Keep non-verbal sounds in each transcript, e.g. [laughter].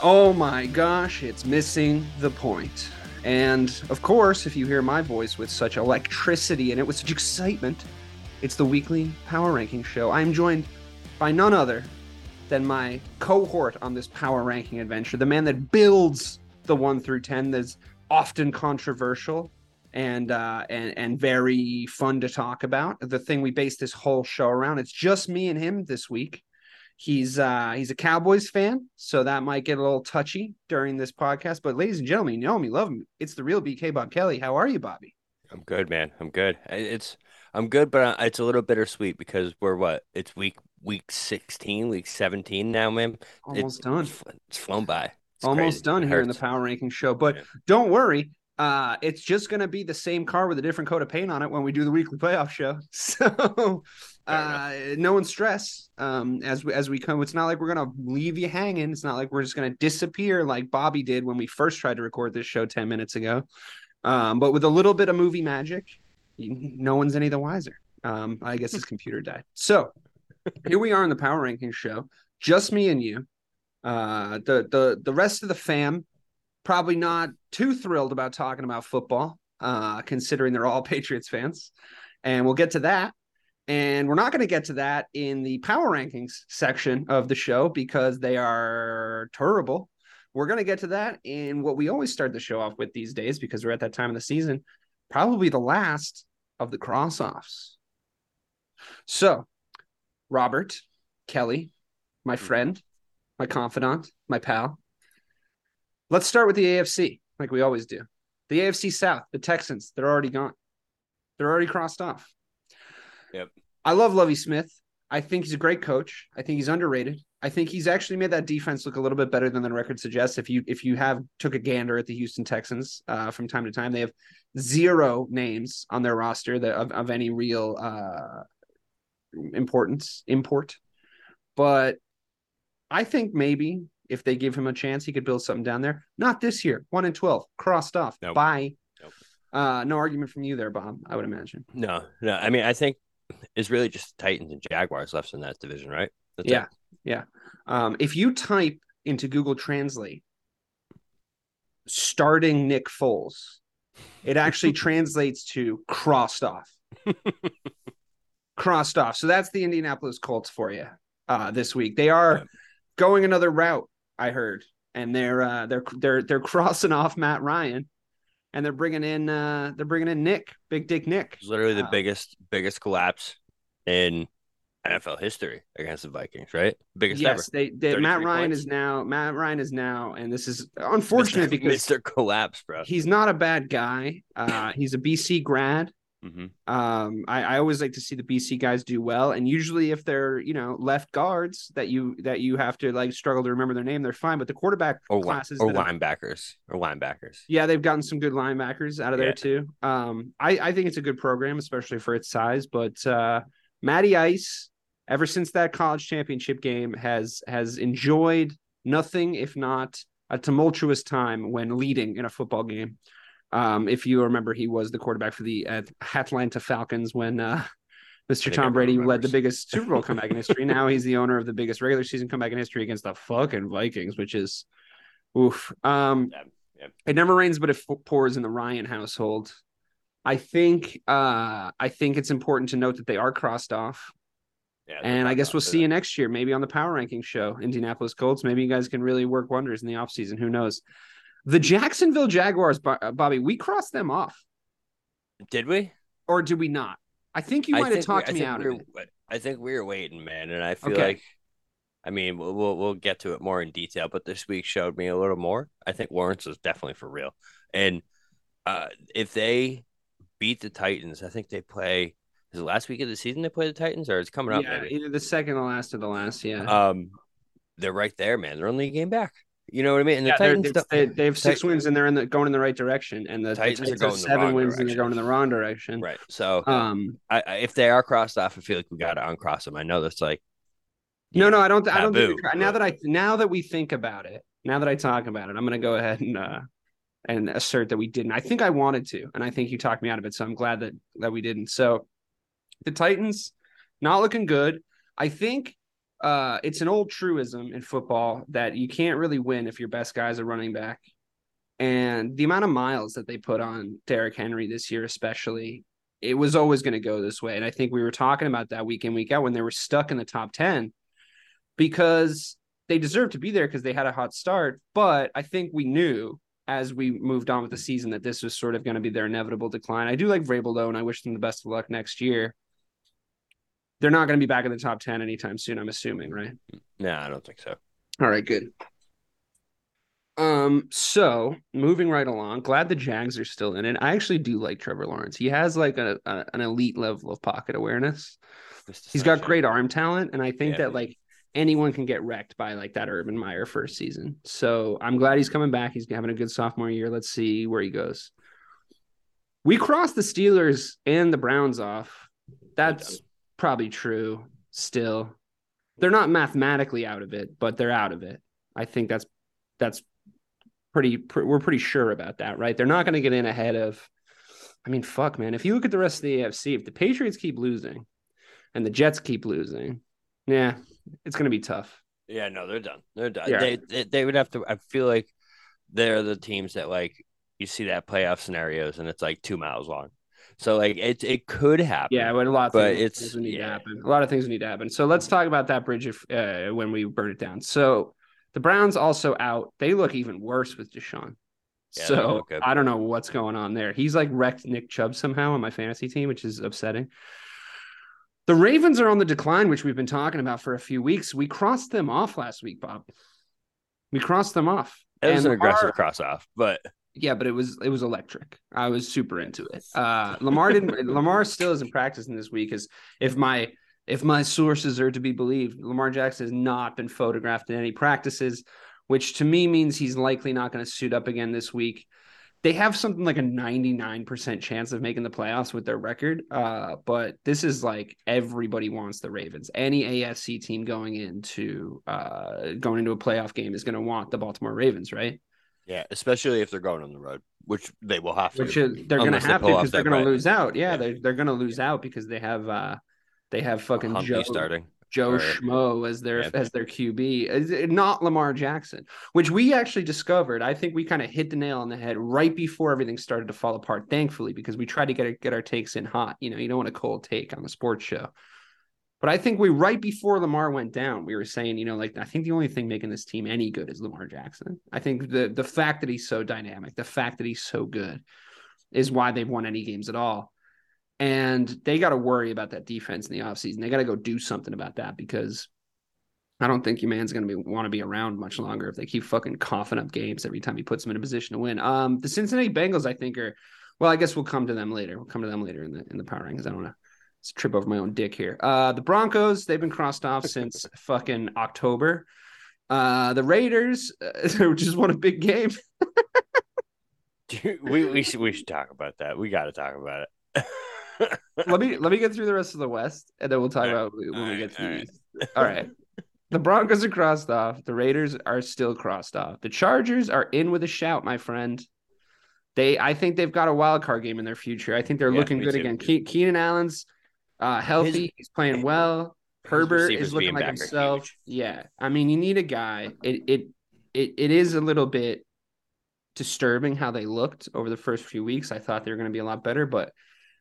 Oh my gosh, it's missing the point. And of course, if you hear my voice with such electricity and it with such excitement, it's the weekly power ranking show. I'm joined by none other than my cohort on this power ranking adventure, the man that builds the one through ten that's often controversial and uh, and and very fun to talk about. The thing we base this whole show around. It's just me and him this week. He's uh he's a Cowboys fan, so that might get a little touchy during this podcast. But ladies and gentlemen, you know me, love him. It's the real BK Bob Kelly. How are you, Bobby? I'm good, man. I'm good. It's I'm good, but uh, it's a little bittersweet because we're what? It's week week 16, week 17 now, man. Almost it's, done. It's flown by. It's Almost crazy. done It here in the. Power Ranking Show. But Yeah. don't worry, uh, it's just going to be the same car with a different coat of paint on it when we do the weekly playoff show. [laughs] So uh, no one stress um, as we, as we come. It's not like we're going to leave you hanging. It's not like we're just going to disappear like Bobby did when we first tried to record this show ten minutes ago. Um, but with a little bit of movie magic, no one's any the wiser. Um, I guess his computer [laughs] died. So here we are in the Power Ranking Show, just me and you. Uh, the the the rest of the fam probably not too thrilled about talking about football, uh, considering they're all [laughs] Patriots fans, and we'll get to that. And we're not going to get to that in the power rankings section of the show because they are terrible. We're going to get to that in what we always start the show off with these days because we're at that time of the season, probably the last of the cross offs. So, Robert, Kelly, my friend, my confidant, my pal. Let's start with the AFC, like we always do. The AFC South, the Texans, they're already gone. They're already crossed off. Yep. I love Lovie Smith. I think he's a great coach. I think he's underrated. I think he's actually made that defense look a little bit better than the record suggests. If you if you have took a gander at the Houston Texans uh, from time to time, they have zero names on their roster that of, of any real uh, importance import. But I think maybe if they give him a chance, he could build something down there. Not this year. One and twelve, crossed off. Nope. Bye. Nope. Uh, no argument from you there, Bob. I would imagine. No, no. I mean, I think it's really just Titans and Jaguars left in that division, right? That's yeah, it. yeah. Um, if you type into Google Translate starting Nick Foles, it actually [laughs] translates to crossed off. [laughs] crossed off. So that's the Indianapolis Colts for you uh, this week. They are Yeah. going another route, I heard, and they're uh, they're they're they're [laughs] crossing off Matt Ryan, and they're bringing in uh, they're bringing in Nick, Big Dick Nick. It's literally the Wow. biggest biggest collapse in NFL history against the Vikings, right? Biggest Yes, they, they Matt Ryan points. is now Matt Ryan is now, and this is ever. unfortunate [laughs] Mr. because Mr. Collapse, bro. he's not a bad guy. Uh, he's a BC grad. Hmm Um, I, I always like to see the BC guys do well, and usually if they're you know left guards that you that you have to like struggle to remember their name, they're fine. But the quarterback Or, classes, or linebackers. Or linebackers. yeah, they've gotten some good linebackers out of there Yeah. too. Um, I I think it's a good program, especially for its size. But uh, Matty Ice, ever since that college championship game, has has enjoyed nothing if not a tumultuous time when leading in a football game. Um, if you remember, he was the quarterback for the uh, Atlanta Falcons when uh, [laughs] Mr. Tom Brady led the biggest Super Bowl comeback in history. Now he's the owner of the biggest regular season comeback in history against the fucking Vikings, which is oof. Um, Yeah, yeah. it never rains, but it pours in the Ryan household. I think uh, I think it's important to note that they are crossed off. Yeah, And I guess we'll see you. you next year, maybe on the power ranking show, Indianapolis Colts. Maybe you guys can really work wonders in the offseason. Who knows? The Jacksonville Jaguars, uh, Bobby, we crossed them off, Did we? or did we not? I think you might have we- talked me out of it. I think we were waiting, man, and I feel Okay. like, I mean, we'll, we'll we'll get to it more in detail, but this week showed me a little more. I think Lawrence is definitely for real, and uh, if they beat the Titans, I think they play. Is it last week of the season they play the Titans, or it's coming up? Yeah, maybe. either the second or last or the last. Yeah. Um, they're right there, man. They're only a game back. You know what I mean? And the yeah, Titans, they, they have six wins and they're in the going in the right direction, and the the Titans are going have seven wins and they're going in the wrong direction. right? So, Um, I, I, if they are crossed off, I feel like we got to uncross them. I know that's like, no, know, no, I don't. I don't think taboo, now but- that I now that we think about it, now that I talk about it, I'm going to go ahead and uh, and assert that we didn't. I think I wanted to, and I think you talked me out of it. So I'm glad that that we didn't. So the Titans not looking good. I think uh, it's an old truism in football that you can't really win if your best guy is a running back. And the amount of miles that they put on Derrick Henry this year, especially, it was always going to go this way. And I think we were talking about that week in, week out when they were stuck in the top 10 because they deserved to be there because they had a hot start. But I think we knew as we moved on with the season that this was sort of going to be their inevitable decline. I do like Vrabel though, and I wish them the best of luck next year. They're not going to be back in the top 10 anytime soon, I'm assuming, right? No, I don't think so. All right, good. Um, so moving right along, glad the Jags are still in it. I actually do like Trevor Lawrence. He has like a, a an elite level of pocket awareness. He's got great arm talent, and I think yeah. that like anyone can get wrecked by like that Urban Meyer first season. So I'm glad he's coming back. He's having a good sophomore year. Let's see where he goes. We crossed the Steelers and the Browns off. That's probably true still. They're not mathematically out of it, but they're out of it. I think that's that's pretty, pretty we're pretty sure about that, right? They're not going to get in ahead of I mean, fuck, man. If you look at the rest of the AFC, if the Patriots keep losing and the Jets keep losing, yeah, it's going to be tough. Yeah, no, they're done. They're done. Yeah. They, they they would have to. I feel like they're the teams that like you see that playoff scenarios and it's like two miles long. So like it it could happen. Yeah, but a lot of but things, it's need yeah. to happen. A lot of things need to happen. So let's talk about that bridge if, uh, when we burn it down. So the Browns also out. They look even worse with Deshaun. Yeah, so I don't know what's going on there. He's like wrecked Nick Chubb somehow on my fantasy team, which is upsetting. The Ravens are on the decline, which we've been talking about for a few weeks. We crossed them off last week, Bob. We crossed them off. It was and an aggressive our, cross off, but yeah, but it was it was electric. I was super into it. Uh, Lamar didn't. Lamar still isn't practicing this week. Is if my if my sources are to be believed, Lamar Jackson has not been photographed in any practices, which to me means he's likely not going to suit up again this week they have something like a 99% chance of making the playoffs with their record. Uh, but this is like everybody wants the Ravens. Any AFC team going into uh, going into a playoff game is going to want the Baltimore Ravens, right? Yeah, especially if they're going on the road, which they will have to. Which is, they're going to have to because they're going to lose out. Yeah, yeah. they're they're going to lose out because they have uh they have fucking Joe starting. Joe or, Schmo as their yeah. as their QB, not Lamar Jackson, which we actually discovered. I think we kind of hit the nail on the head right before everything started to fall apart. Thankfully, because we tried to get get our takes in hot. You know, you don't want a cold take on the sports show. But I think we right before Lamar went down, we were saying, you know, like I think the only thing making this team any good is Lamar Jackson. I think the the fact that he's so dynamic, the fact that he's so good, is why they've won any games at all. And they got to worry about that defense in the offseason. They got to go do something about that because I don't think your man's going to be want to be around much longer if they keep fucking coughing up games every time he puts them in a position to win. Um, the Cincinnati Bengals, I think, are well. I guess we'll come to them later. We'll come to them later in the in the power rankings. I don't know. It's trip over my own dick here. Uh, the Broncos, they've been crossed off [laughs] since fucking October. Uh, the Raiders [laughs] uh, just won a big game. [laughs] Dude, we we should we should talk about that. We got to talk about it. let me let me get through the rest of the West, and then we'll talk about when we get to the East. All right. The Broncos are crossed off. The Raiders are still crossed off. The Chargers are in with a shout, my friend. They, I think they've got a wild card game in their future. I think they're yeah, looking good too. again. Ke- Keenan Allen's uh, healthy. His, He's playing well. Herbert is looking like himself. Yeah, I mean, you need a guy. It, it it it is a little bit disturbing how they looked over the first few weeks. I thought they were going to be a lot better, but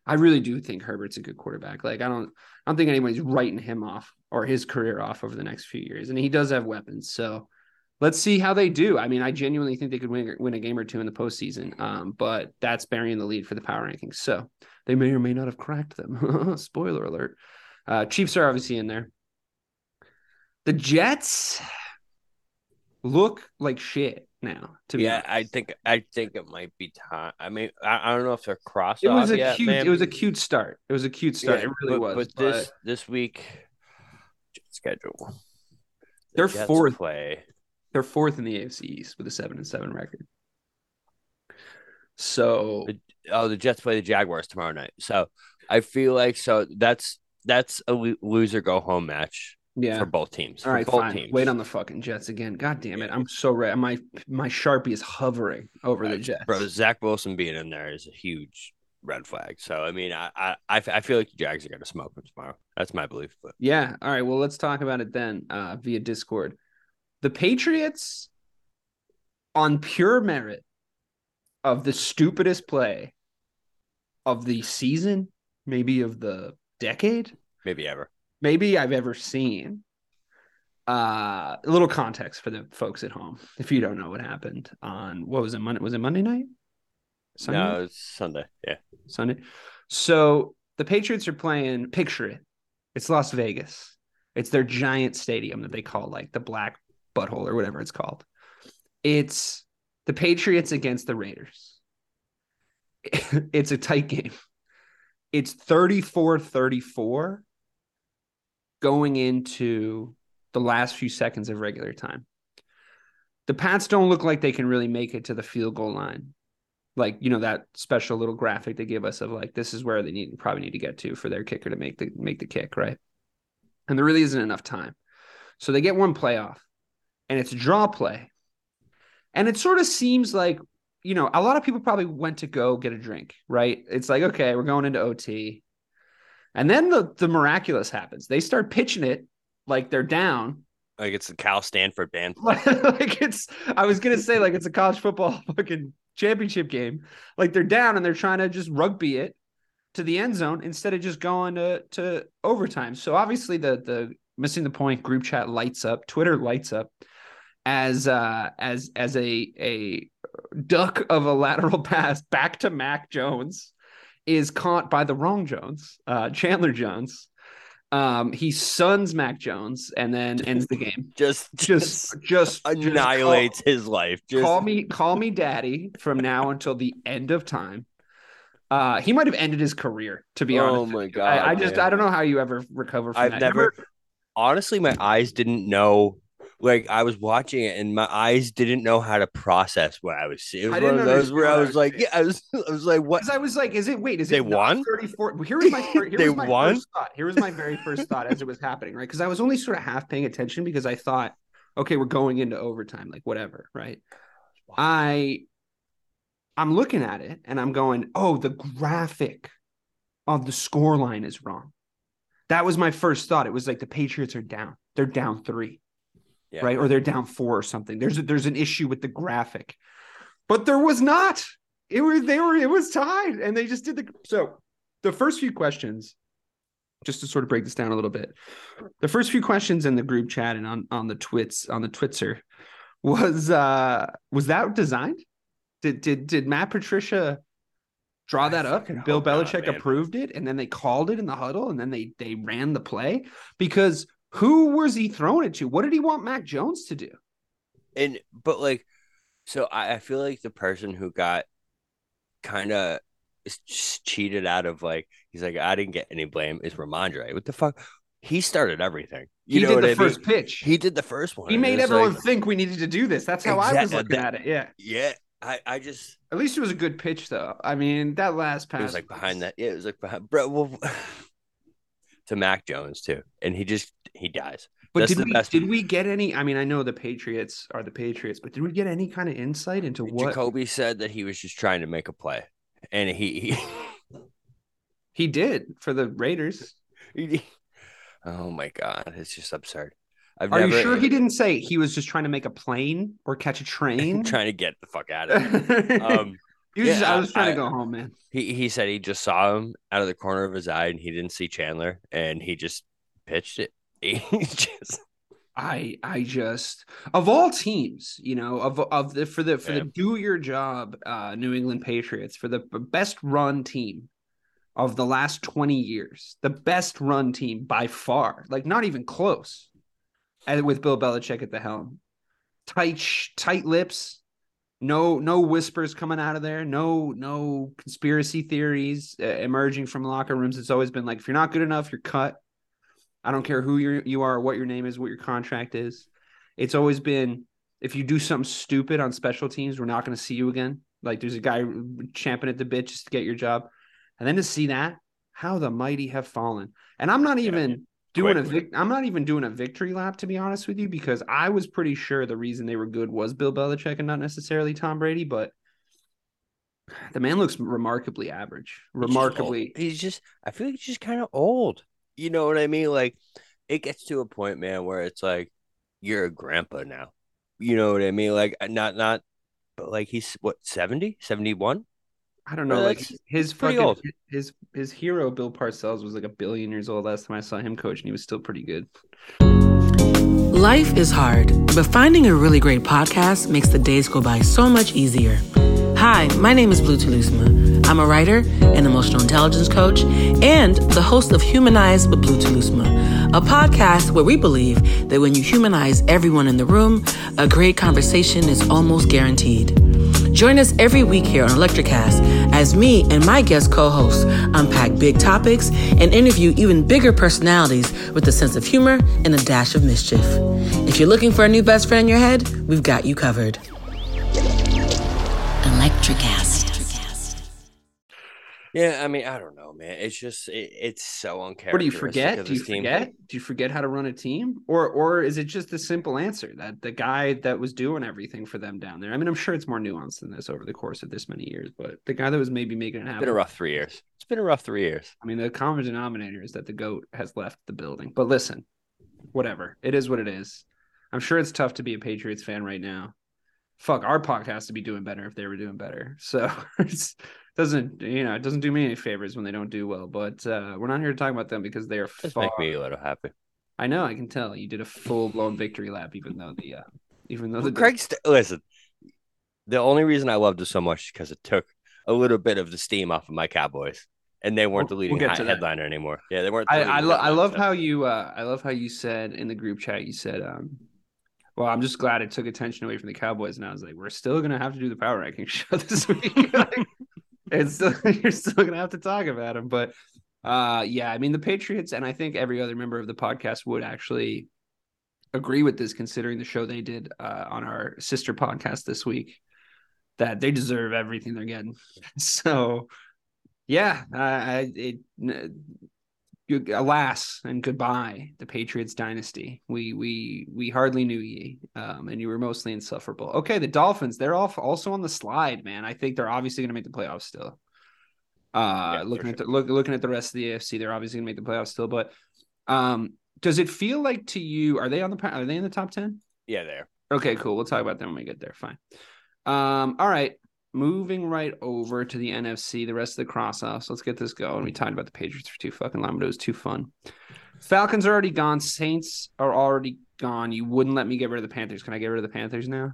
I really do think Herbert's a good quarterback. Like I don't I don't think anybody's writing him off or his career off over the next few years. And he does have weapons. So let's see how they do. I mean, I genuinely think they could win win a game or two in the postseason. Um, but that's burying the lead for the power rankings. So they may or may not have cracked them. [laughs] Spoiler alert. Uh, Chiefs are obviously in there. The Jets look like shit now. To be yeah, I think I think it might be time. I mean, I, I don't know if they're crossed. It was a yet, cute. Man. It was a cute start. It was a cute start. Yeah, it really but, was. But, but, this this week schedule, the they're Jets fourth. Play. They're fourth in the AFC East with a seven and seven record. So, the, oh, the Jets play the Jaguars tomorrow night. So I feel like so that's that's a loser go home match. Yeah. for both teams. All for both fine. teams. Wait on the fucking Jets again. God damn it. I'm so ready. My my Sharpie is hovering over the Uh, Jets. Bro, Zach Wilson being in there is a huge red flag. So I mean, I I I I feel like the Jags are gonna smoke them tomorrow. That's my belief. But Yeah. All right. Well, let's talk about it then uh, via Discord. The Patriots, on pure merit of the stupidest play of the season, maybe of the decade, maybe ever. maybe I've ever seen. Uh, a little context for the folks at home, if you don't know what happened on what was it Monday? Was it Monday night? Sunday? No, it's Sunday. Yeah. Sunday. So the Patriots are playing. Picture it. It's Las Vegas. It's their giant stadium that they call like the Black Butthole or whatever it's called. It's the Patriots against the Raiders. [laughs] it's a tight game. It's 34 34 going into the last few seconds of regular time. The Pats don't look like they can really make it to the field goal line like you know that special little graphic they give us of like this is where they need probably need to get to for their kicker to make the make the kick right and there really isn't enough time so they get one play off and it's a draw play and it sort of seems like you know a lot of people probably went to go get a drink right it's like okay we're going into ot and then the the miraculous happens they start pitching it like they're down Like it's the Cal Stanford band. [laughs] like, it's I was gonna say like it's a college football [laughs] fucking championship game. Like they're down and they're trying to just rugby it to the end zone instead of just going to to overtime. So obviously the the missing the point group chat lights up, Twitter lights up as uh as as a a duck of a lateral [laughs] pass back to Mac Jones is caught by the wrong Jones, uh Chandler Jones. Um he suns Mac Jones and then ends the game [laughs] Just just just just annihilates his life. Just Just call, call me call me daddy from now until the end of time. Uh, he might have ended his career. To be honest. Oh my. God, I, I just man. I don't know how you ever recover from I've that. never honestly my eyes didn't know like I was watching it and my eyes didn't know how to process what I was seeing. It was I one didn't of those where I was I like, yeah, I was I was like, what I was like, is it wait? Is They it won? Thirty four. Here was my [laughs] here They was my won? first thought. Here was my very first thought as it was happening, right? Because I was only sort of half paying attention because I thought, okay, we're going into overtime, like whatever, right? I I'm looking at it and I'm going, oh, the graphic of the score line is wrong. That was my first thought. It was like the Patriots are down. They're down three, Yeah. right? Or they're down four or something. There's a, there's an issue with the graphic, but there was not. It was they were it was tied, and they just did the so. The first few questions, just to sort of break this down a little bit, the first few questions in the group chat and on on the twits on the Twitzer was uh was that designed? Did did did Matt Patricia draw I that up and Bill hope not, Belichick approved it and then they called it in the huddle and then they they ran the play because who was he throwing it to? What did he want Mac Jones to do? and but like so I, I feel like the person who got kind of cheated out of like he's like I didn't get any blame is Rhamondre. What the fuck? He started everything. You he know did the I first mean? pitch. He did the first one. He made everyone like, think we needed to do this. That's how I was looking That- at it. Yeah. yeah. I I just At least it was a good pitch, though. I mean, that last pass it was like behind that. Yeah, it was like behind bro. Well, to Mac Jones too, and he just he dies. But That's did the we did we get any? I mean, I know the Patriots are the Patriots, but did we get any kind of insight into what Jacoby said that he was just trying to make a play, and he he. [laughs] he did for the Raiders? Oh my god, it's just absurd. I've Are never, you sure he didn't say he was just trying to make a plane or catch a [laughs] train? trying to get the fuck out of it? Um, He was yeah, just- I was trying I- to go home, man. he he said he just saw him out of the corner of his eye, and he didn't see Chandler, and he just pitched it. [laughs] He just I I just of all teams, you know, of of the for the for Yeah. the do your job uh New England Patriots for the best run team of the last 20 years, the best run team by far, like not even close. And with Bill Belichick at the helm. Tight tight lips, no no whispers coming out of there, no no conspiracy theories uh, emerging from locker rooms. It's always been like if you're not good enough, you're cut. I don't care who you you are, what your name is, what your contract is. It's always been if you do something stupid on special teams, we're not going to see you again. Like there's a guy champing at the bit just to get your job, and then to see that, how the mighty have fallen. And I'm not even doing a vic- I'm not even doing a victory lap to be honest with you because I was pretty sure the reason they were good was Bill Belichick and not necessarily Tom Brady, but the man looks remarkably average. Remarkably, he's just, he's just I feel like he's just kind of old. You know what I mean? Like it gets to a point, man, where it's like you're a grandpa now. You know what I mean? Like uh, not not but like he's what 70, 71? I don't know. Well, like his fucking old. his his hero Bill Parcells was like a billion years old last time I saw him coach, and he was still pretty good. Life is hard, but finding a really great podcast makes the days go by so much easier. Hi, my name is Blue Telusma. I'm a writer, an emotional intelligence coach, and the host of Humanize with Blue Telusma, a podcast where we believe that when you humanize everyone in the room, a great conversation is almost guaranteed. Join us every week here on Electricast as me and my guest co hosts unpack big topics and interview even bigger personalities with a sense of humor and a dash of mischief. If you're looking for a new best friend in your head, we've got you covered. Electricast. Yeah, I mean, I don't know, man. It's just it, it's so uncharacteristic. What do you forget? Do you forget? Team. Do you forget how to run a team, or or is it just a simple answer that the guy that was doing everything for them down there? I mean, I'm sure it's more nuanced than this over the course of this many years, but the guy that was maybe making it happen. It's been a rough three years. It's been a rough three years. I mean, the common denominator is that the goat has left the building. But listen, whatever. It is what it is. I'm sure it's tough to be a Patriots fan right now. Fuck, our podcast to be doing better if they were doing better. So [laughs] it's doesn't you know it doesn't do me any favors when they don't do well. But uh, we're not here to talk about them because they are Just far... make me a little happy. I know, I can tell you did a full blown victory lap, even though the uh, even though well, the Craig. St- listen, the only reason I loved it so much is because it took a little bit of the steam off of my Cowboys, and they weren't we'll, the leading we'll headliner anymore. Yeah, they weren't. The I I, lo- I, love how you uh, I love how you said in the group chat you said um well, I'm just glad it took attention away from the Cowboys. And I was like, we're still gonna have to do the power ranking [laughs] show this week. [laughs] like, it's [laughs] still, you're still gonna have to talk about him. But uh, yeah, I mean the Patriots, and I think every other member of the podcast would actually agree with this, considering the show they did uh, on our sister podcast this week. That they deserve everything they're getting. [laughs] So, yeah, I it alas and goodbye the patriots dynasty. We we we hardly knew ye um, and you were mostly insufferable. Okay the dolphins they're off also on the slide man. I think they're obviously going to make the playoffs still. Uh yeah, looking at the look, looking at the rest of the afc they're obviously going to make the playoffs still but um does it feel like to you are they on the are they in the top 10 yeah they're okay cool. We'll talk about them when we get there. Fine. Um all right moving right over to the NFC, the rest of the cross offs. Let's get this going. We talked about the Patriots for too fucking long, but it was too fun. Falcons are already gone. Saints are already gone. You wouldn't let me get rid of the Panthers. Can I get rid of the Panthers now?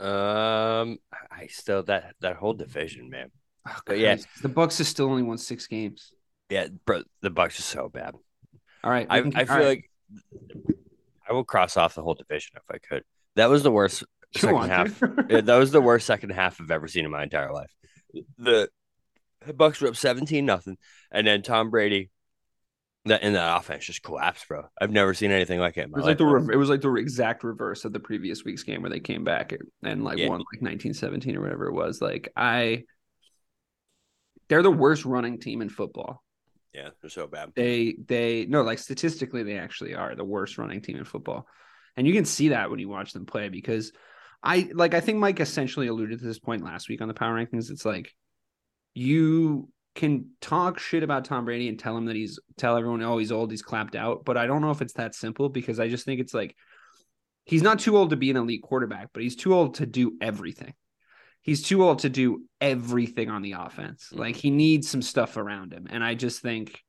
Um, I still that that whole division, man. Oh, but yeah, the Bucs has still only won six games. Yeah, bro, the Bucs are so bad. All right, I, I feel right. like I will cross off the whole division if I could. That was the worst second half. yeah, that was the worst second half I've ever seen in my entire life. The, the Bucs were up seventeen nothing, and then Tom Brady. That in that offense just collapsed, bro. I've never seen anything like it. it was life. like the re- it was like the exact reverse of the previous week's game where they came back and like yeah. won like nineteen seventeen or whatever it was. Like I, they're the worst running team in football. Yeah, they're so bad. They they no like statistically they actually are the worst running team in football, and you can see that when you watch them play because I like I think Mike essentially alluded to this point last week on the power rankings. It's like you can talk shit about Tom Brady and tell him that he's tell everyone, oh, he's old, he's clapped out. But I don't know if it's that simple because I just think it's like he's not too old to be an elite quarterback, but he's too old to do everything. He's too old to do everything on the offense. Mm-hmm. Like he needs some stuff around him. And I just think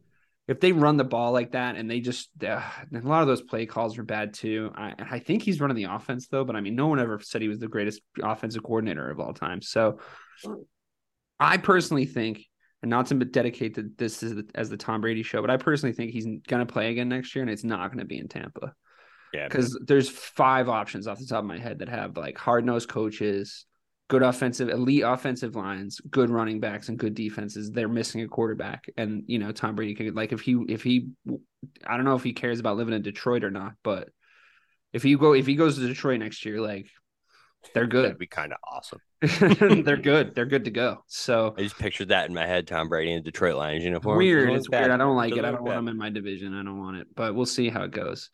if they run the ball like that and they just uh, a lot of those play calls are bad too. I, I think he's running the offense though, but I mean, no one ever said he was the greatest offensive coordinator of all time. So I personally think, and not to dedicate to this as the, as the Tom Brady show, but I personally think he's going to play again next year, and it's not going to be in Tampa. Yeah, because there's five options off the top of my head that have like hard nosed coaches, good offensive, elite offensive lines, good running backs, and good defenses. They're missing a quarterback, and you know Tom Brady could like if he if he, I don't know if he cares about living in Detroit or not, but if he go if he goes to Detroit next year, like they're good. That'd be kind of awesome. [laughs] they're good. They're good to go. So I just pictured that in my head. Tom Brady in Detroit Lions uniform. weird. It's bad. weird. I don't like it. I don't want bad. them in my division. I don't want it. But we'll see how it goes.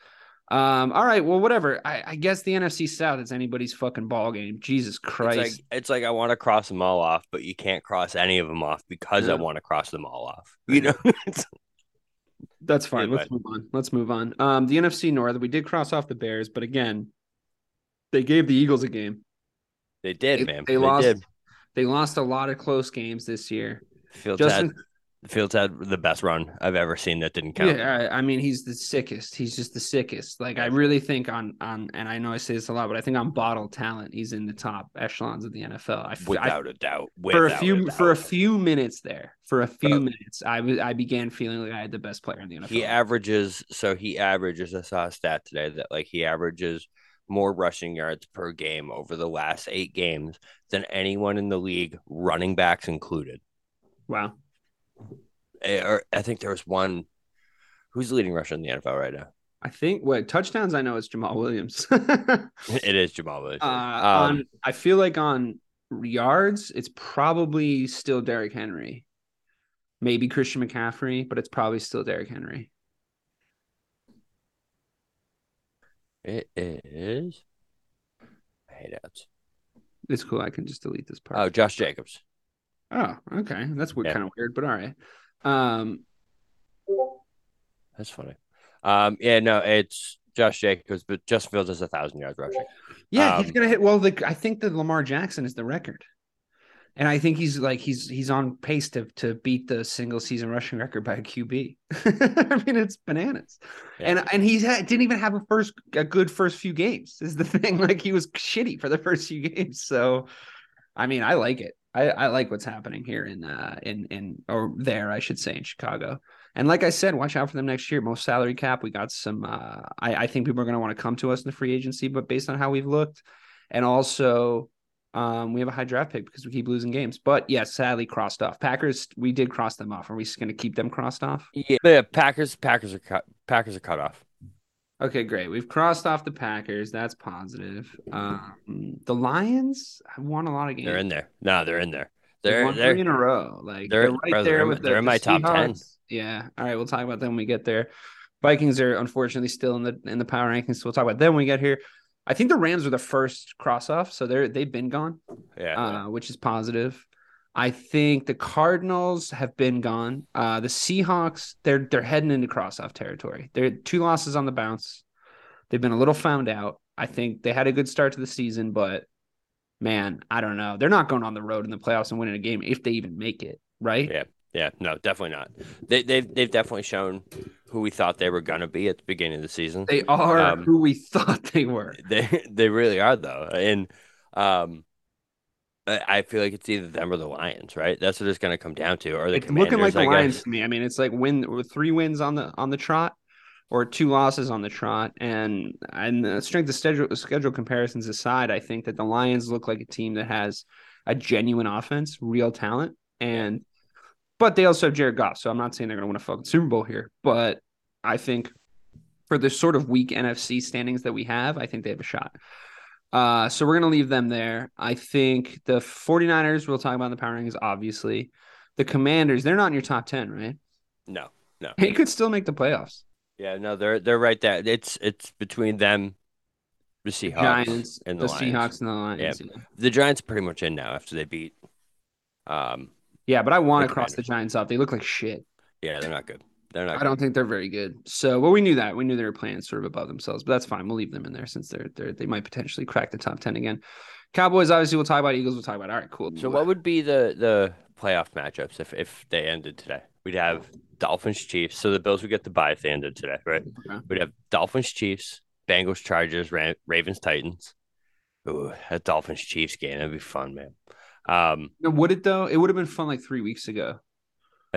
Um. All right. Well, whatever. I, I guess the NFC South is anybody's fucking ball game. Jesus It's Christ. like it's like I want to cross them all off, but you can't cross any of them off because I want to cross them all off. You know. [laughs] That's fine. Anyway. Let's move on. Let's move on. Um, the NFC North, we did cross off the Bears, but again, they gave the Eagles a game. they did, They, man. they lost. did. They lost a lot of close games this year. Fields Justin, Fields had the best run I've ever seen that didn't count. yeah, I, mean, he's the sickest. He's just the sickest. Like, I really think on on, and I know I say this a lot, but I think on bottle talent, he's in the top echelons of the NFL. I, f- I- Without a doubt. for a Without few for a few minutes there, for a few minutes, I was I began feeling like I had the best player in the NFL. He averages so he averages. I saw a stat today that like he averages more rushing yards per game over the last eight games than anyone in the league, running backs included. wow. Eh, Or I think there was one. Who's the leading rusher in the NFL right now? I think what touchdowns I know is Jamaal Williams. [laughs] It is Jamaal Williams. Uh, Um, on I feel like on yards, it's probably still Derrick Henry. Maybe Christian McCaffrey, but it's probably still Derrick Henry. It is. I hate ads. It's cool. I can just delete this part. Oh. Josh Jacobs. Oh, okay. That's weird, Yeah. kind of weird, but all right. Um, That's funny. Um, yeah, no, it's Josh Jacobs, but Justin Fields has a thousand yards rushing. yeah, he's Um, gonna hit. Well, the, I think that Lamar Jackson is the record, and I think he's like he's he's on pace to to beat the single season rushing record by a QB. [laughs] I mean, it's bananas. Yeah. And and he had, didn't even have a first a good first few games. Is the [laughs] thing like he was shitty for the first few games. So, I mean, I like it. I, I like what's happening here in uh in in or there I should say in Chicago. And like I said, watch out for them next year. Most salary cap. We got some. Uh, I I think people are going to want to come to us in the free agency, but based on how we've looked, and also. Um, we have a high draft pick because we keep losing games, but yes, sadly crossed off. Packers, we did cross them off. Are we just going to keep them crossed off? Yeah, yeah, Packers, Packers are cut. Packers are cut off. Okay, great. We've crossed off the Packers. That's positive. Um, the Lions have won a lot of games. They're in there. No, they're in there. They're they're three in a row. Like they're- they're, right bro, they're there in- with the, they're in the my top 10. Yeah. All right, we'll talk about them when we get there. Vikings are unfortunately still in the in the power rankings, so we'll talk about them when we get here. I think the Rams are the first cross off, so they're they've been gone, yeah. uh, which is positive. I think the Cardinals have been gone. Uh, the Seahawks, they're they're heading into cross off territory. They're two losses on the bounce. They've been a little found out. I think they had a good start to the season, but man, I don't know. They're not going on the road in the playoffs and winning a game if they even make it, right? Yeah. yeah, no, definitely not. They they've they've definitely shown who we thought they were gonna be at the beginning of the season. They are Um, who we [laughs] thought they were. They they really are though, and um, I feel like it's either them or the Lions, right? That's what it's gonna come down to, or the It's looking like the Lions to me. I mean, it's like win three wins on the on the trot, or two losses on the trot, and and the strength of schedule schedule comparisons aside, I think that the Lions look like a team that has a genuine offense, real talent, and but they also have Jared Goff. So I'm not saying they're going to win a fucking Super Bowl here, but I think for the sort of weak NFC standings that we have, I think they have a shot. Uh, so we're going to leave them there. I think the 49ers, we'll talk about in the power rankings, obviously. The Commanders, they're not in your top 10, right? No, no, They could still make the playoffs. yeah, no, they're they're right there. It's it's between them, the Seahawks, Giants, and the, the. Seahawks, and the Lions. Yeah. The Giants are pretty much in now after they beat. Um, Yeah, but I want to cross the Giants off. They look like shit. yeah, they're not good. They're not. I don't think they're very good. So, well, we knew that. We knew they were playing sort of above themselves, but that's fine. We'll leave them in there since they're they're they might potentially crack the top ten again. Cowboys, obviously, we'll talk about. Eagles, we'll talk about. All right, cool. So, what would be the the playoff matchups if if they ended today? We'd have Dolphins Chiefs. So the Bills would get the bye if they ended today, right? Okay. We'd have Dolphins Chiefs, Bengals Chargers, Ra- Ravens Titans. Ooh, that Dolphins Chiefs game that'd be fun, man. Um, would it though? It would have been fun like three weeks ago.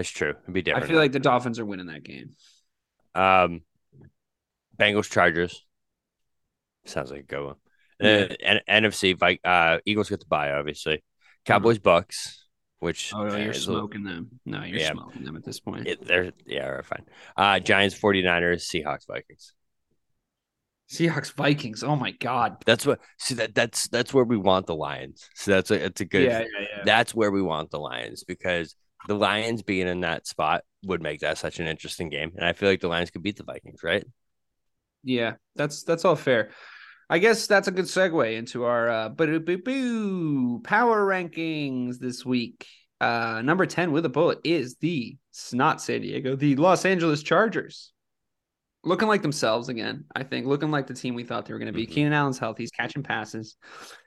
That's true. It'd be different. I feel like the Dolphins are winning that game. Um, Bengals Chargers sounds like a good one. Yeah. Uh, N- NFC Vi- uh, Eagles get the bye, obviously. Cowboys Bucs, which Oh, no, uh, you're a- smoking them. No, you're Yeah. smoking them at this point. it- they're yeah, right, fine. Uh, Giants 49ers, Seahawks Vikings. Seahawks Vikings. Oh my god. That's what see that that's that's where we want the Lions. So that's a it's a good Yeah, yeah, yeah. that's where we want the Lions because the Lions being in that spot would make that such an interesting game. And I feel like the Lions could beat the Vikings, right? Yeah, that's that's all fair. I guess that's a good segue into our uh, boo power rankings this week. Uh, number 10 with a bullet is the it's not San Diego, the Los Angeles Chargers. Looking like themselves again, I think. Looking like the team we thought they were going to be. Mhm. Keenan Allen's healthy. He's catching passes.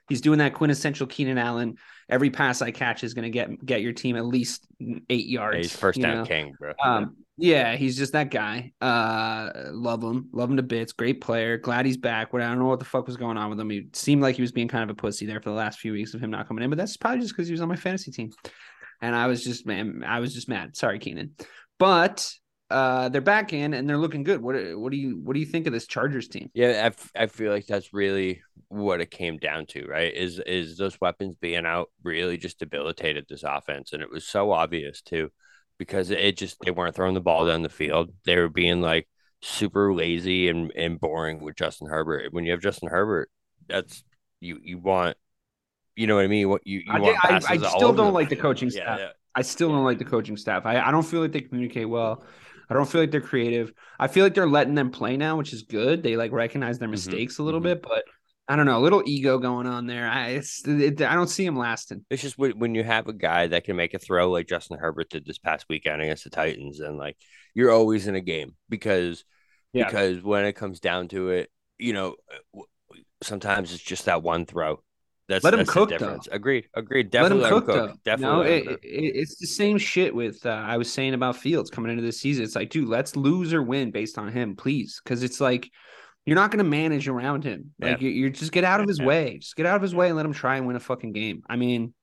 He's doing that quintessential Keenan Allen. Every pass I catch is going to get get your team at least eight yards. He's first down know? king, bro. Um, yeah, he's just that guy. Uh, love him, love him to bits. Great player. Glad he's back. What I don't know what the fuck was going on with him. He seemed like he was being kind of a pussy there for the last few weeks of him not coming in, but that's probably just because he was on my fantasy team, and I was just man, I was just mad. Sorry, Keenan, but uh, they're back in and they're looking good. What what do you what do you think of this Chargers team? Yeah, I, f- I feel like that's really what it came down to, right? Is is those weapons being out really just debilitated this offense, and it was so obvious too, because it just they weren't throwing the ball down the field. They were being like super lazy and and boring with Justin Herbert. When you have Justin Herbert, that's you you want, you know what I mean? What you you I, want I, I still don't like the coaching Yeah, staff. yeah. I still don't like the coaching staff. I, I don't feel like they communicate well. I don't feel like they're creative. I feel like they're letting them play now, which is good. They like recognize their Mhm, mistakes a little mhm. bit, but I don't know, a little ego going on there. I it, I don't see him lasting. It's just when when you have a guy that can make a throw like Justin Herbert did this past weekend against the Titans, and like you're always in a game because Yeah. because when it comes down to it, you know, sometimes it's just that one throw. That's Let him that's the cook, though. difference. Agreed, agreed. Let him Definitely cook, let him though. cook. Definitely, no, it, it- it's the same shit with uh, I was saying about Fields coming into this season. It's like, dude, let's lose or win based on him, please, because it's like you're not going to manage around him. Like you, you just get out of his Yeah. way, just get out of his way and let him try and win a fucking game. I mean,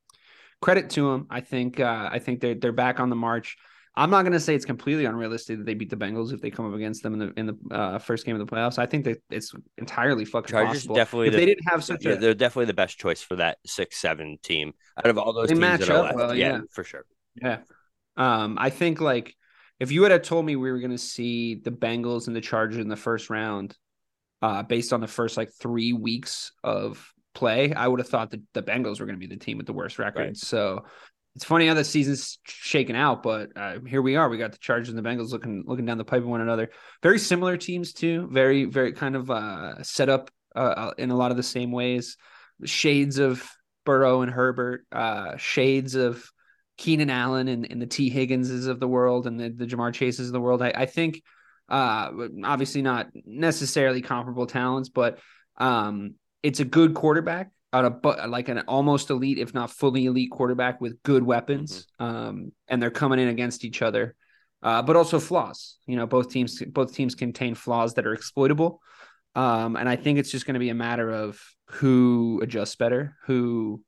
credit to him. I think uh, I think they're they're back on the march. I'm not going to say it's completely unrealistic that they beat the Bengals if they come up against them in the in the uh, first game of the playoffs. I think that it's entirely fucking Chargers possible. definitely if the- they didn't have such Yeah, a they're definitely the best choice for that six seven team out of all those They teams match that are up left. well, yeah, yeah. for sure. Yeah. Um, I think like if you had have told me we were going to see the Bengals and the Chargers in the first round, uh, based on the first like three weeks of play, I would have thought that the Bengals were going to be the team with the worst record. Right. So it's funny how the season's shaken out, but uh, here we are. We got the Chargers and the Bengals looking looking down the pipe of one another. Very similar teams too. Very very kind of uh, set up uh, in a lot of the same ways. Shades of Burrow and Herbert. Uh, shades of Keenan Allen and, and the Tee Higginses of the world and the, the Ja'Marr Chases of the world. I, I think uh, obviously not necessarily comparable talents, but um, it's a good quarterback out of but like an almost elite, if not fully elite quarterback with good weapons. Um, and they're coming in against each other. Uh, but also flaws. You know, both teams both teams contain flaws that are exploitable. Um, and I think it's just going to be a matter of who adjusts better, who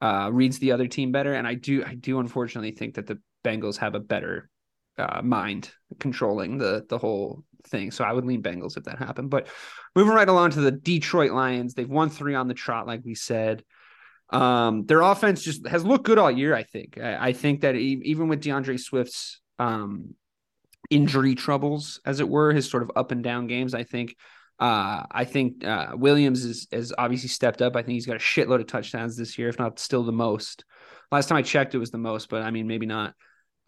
uh, reads the other team better. And I do, I do unfortunately think that the Bengals have a better uh, mind controlling the the whole thing. So I would lean Bengals if that happened. But moving right along to the Detroit Lions, they've won three on the trot, like we said. Um, their offense just has looked good all year. I think. I, I think that even with D'Andre Swift's um, injury troubles, as it were, his sort of up and down games, I think. Uh, I think uh, Williams is has obviously stepped up. I think he's got a shitload of touchdowns this year, if not still the most. Last time I checked, it was the most, but I mean, maybe not.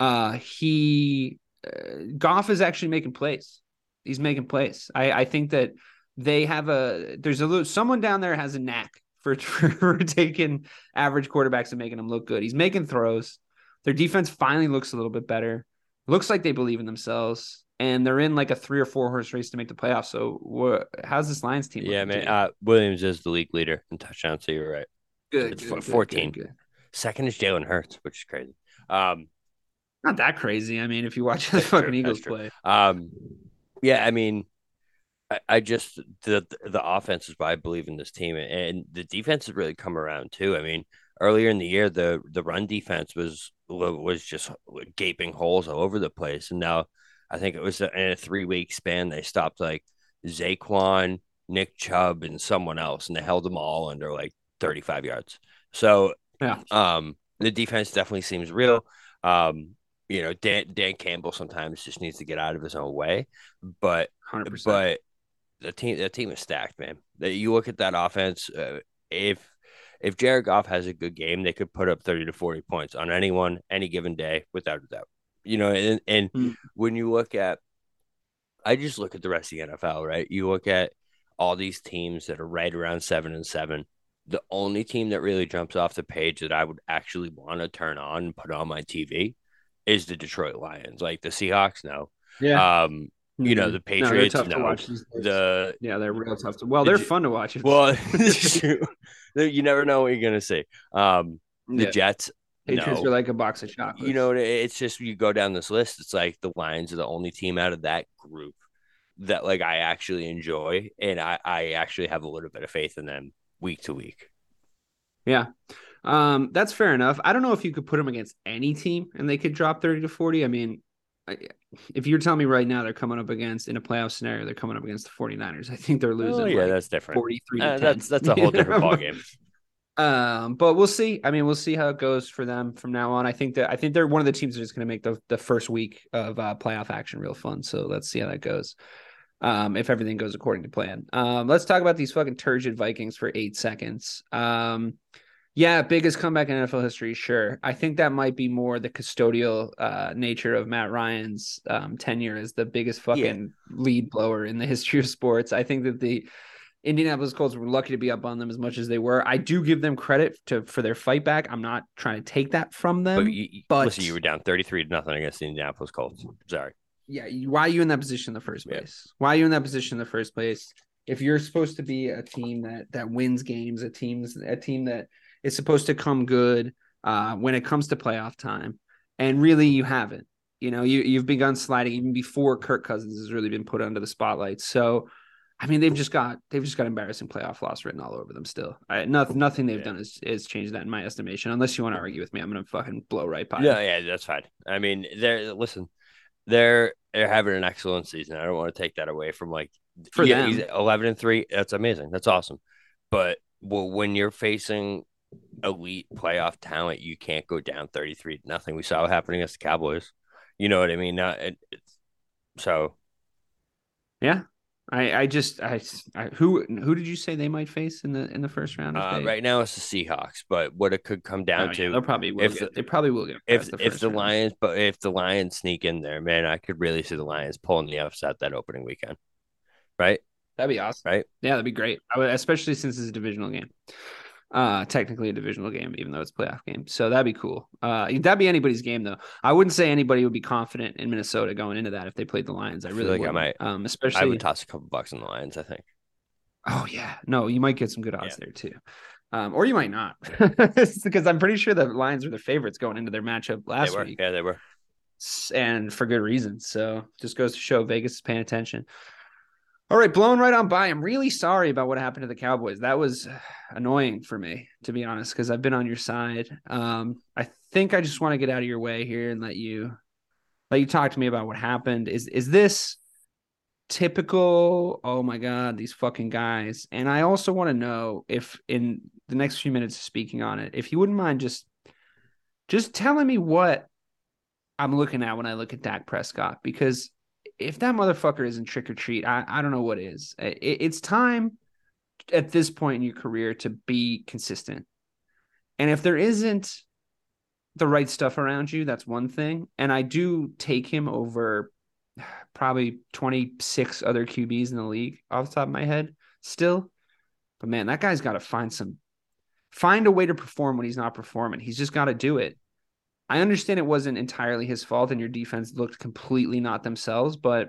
Uh, he uh, Goff is actually making plays. He's making plays. I, I think that they have a there's a little someone down there has a knack for, [laughs] for taking average quarterbacks and making them look good. He's making throws. Their defense finally looks a little bit better. Looks like they believe in themselves, and they're in like a three or four horse race to make the playoffs. So, what? How's this Lions team? Yeah, man. Uh, Williams is the league leader in touchdowns, so you're right. good, it's good, fo- 14. good, good. Second is Jalen Hurts, which is crazy. Um, Not that crazy. I mean, if you watch the That's true, fucking Eagles play, Um, yeah, I mean, I, I just the the offense is why I believe in this team, and the defense has really come around too. I mean, earlier in the year, the the run defense was was just gaping holes all over the place, and now I think it was in a three week span they stopped like Saquon, Nick Chubb, and someone else, and they held them all under like thirty five yards. So yeah, um, the defense definitely seems real. Um, you know, Dan Dan Campbell sometimes just needs to get out of his own way, but hundred percent. but the team the team is stacked, man. You look at that offense. Uh, if if Jared Goff has a good game, they could put up thirty to forty points on anyone, any given day, without a doubt. You know, and and mm. when you look at, I just look at the rest of the NFL, right? You look at all these teams that are right around seven and seven. The only team that really jumps off the page that I would actually want to turn on and put on my TV is the Detroit Lions. Like the Seahawks, no. Yeah. Um, you know, mm-hmm. the Patriots, no, no. the yeah, they're real tough to. Well, they're the, fun to watch. [laughs] Well, [laughs] you never know what you're gonna see. Um, the yeah. Jets, Patriots no. are like a box of chocolates. You know, it's just you go down this list. It's like the Lions are the only team out of that group that like I actually enjoy, and I I actually have a little bit of faith in them week to week. Yeah. Um, that's fair enough. I don't know if you could put them against any team and they could drop 30 to 40. I mean, if you're telling me right now they're coming up against in a playoff scenario, they're coming up against the 49ers. I think they're losing. Oh, yeah, like that's different. 43 uh, that's that's a whole different ballgame. [laughs] Um, but we'll see. I mean, we'll see how it goes for them from now on. I think that I think they're one of the teams that's going to make the the first week of uh, playoff action real fun. So let's see how that goes. Um, if everything goes according to plan. Um, let's talk about these fucking turgid Vikings for eight seconds. Um, yeah, biggest comeback in NFL history, sure. I think that might be more the custodial uh, nature of Matt Ryan's um, tenure as the biggest fucking yeah. lead blower in the [laughs] history of sports. I think that the Indianapolis Colts were lucky to be up on them as much as they were. I do give them credit to for their fight back. I'm not trying to take that from them. But, you, but listen, you were down 33 to nothing against the Indianapolis Colts. Sorry. Yeah, why are you in that position in the first place? Yeah. Why are you in that position in the first place? If you're supposed to be a team that that wins games, a team's a team that is supposed to come good uh, when it comes to playoff time, and really you haven't. You know, you you've begun sliding even before Kirk Cousins has really been put under the spotlight. So, I mean, they've just got they've just got embarrassing playoff loss written all over them. Still, I, nothing nothing they've yeah. done is is changed that in my estimation. Unless you want to argue with me, I'm gonna fucking blow right by. Yeah, yeah, that's fine. I mean, they're listen, they're they're having an excellent season. I don't want to take that away from like for yeah, them. 11 and three. That's amazing. That's awesome. But well, when you're facing elite playoff talent, you can't go down 33 nothing. We saw what happened against the Cowboys. You know what I mean? It, so, yeah, I, I just, I, I, who, who did you say they might face in the in the first round? Uh. Right now, it's the Seahawks, but what it could come down oh, to, yeah, they'll probably will if get, they probably will get if the if the round. Lions, but if the Lions sneak in there, man, I could really see the Lions pulling the upset that opening weekend, right? That'd be awesome, right? Yeah, that'd be great. Would, especially since it's a divisional game uh technically a divisional game even though it's playoff game. So that'd be cool. Uh that'd be anybody's game though. I wouldn't say anybody would be confident in minnesota going into that if they played the lions. I really I like i might um especially i would toss a couple bucks on the lions i think. Oh yeah. No you might get some good odds yeah. there too. Um or you might not. [laughs] Because i'm pretty sure the lions were the favorites going into their matchup last week. Yeah they were. And for good reason. So just goes to show vegas is paying attention all right, blown right on by. I'm really sorry about what happened to the Cowboys. That was annoying for me, to be honest, because I've been on your side. Um, I think I just want to get out of your way here and let you let you talk to me about what happened. Is is this typical? Oh my god, these fucking guys. And I also want to know if in the next few minutes of speaking on it, if you wouldn't mind just just telling me what I'm looking at when I look at Dak Prescott, because if that motherfucker isn't trick or treat, I, I don't know what is. It, it's time at this point in your career to be consistent. And if there isn't the right stuff around you, that's one thing. And I do take him over probably 26 other QBs in the league off the top of my head still. But man, that guy's got to find some find a way to perform when he's not performing. He's just got to do it. I understand it wasn't entirely his fault and your defense looked completely not themselves, but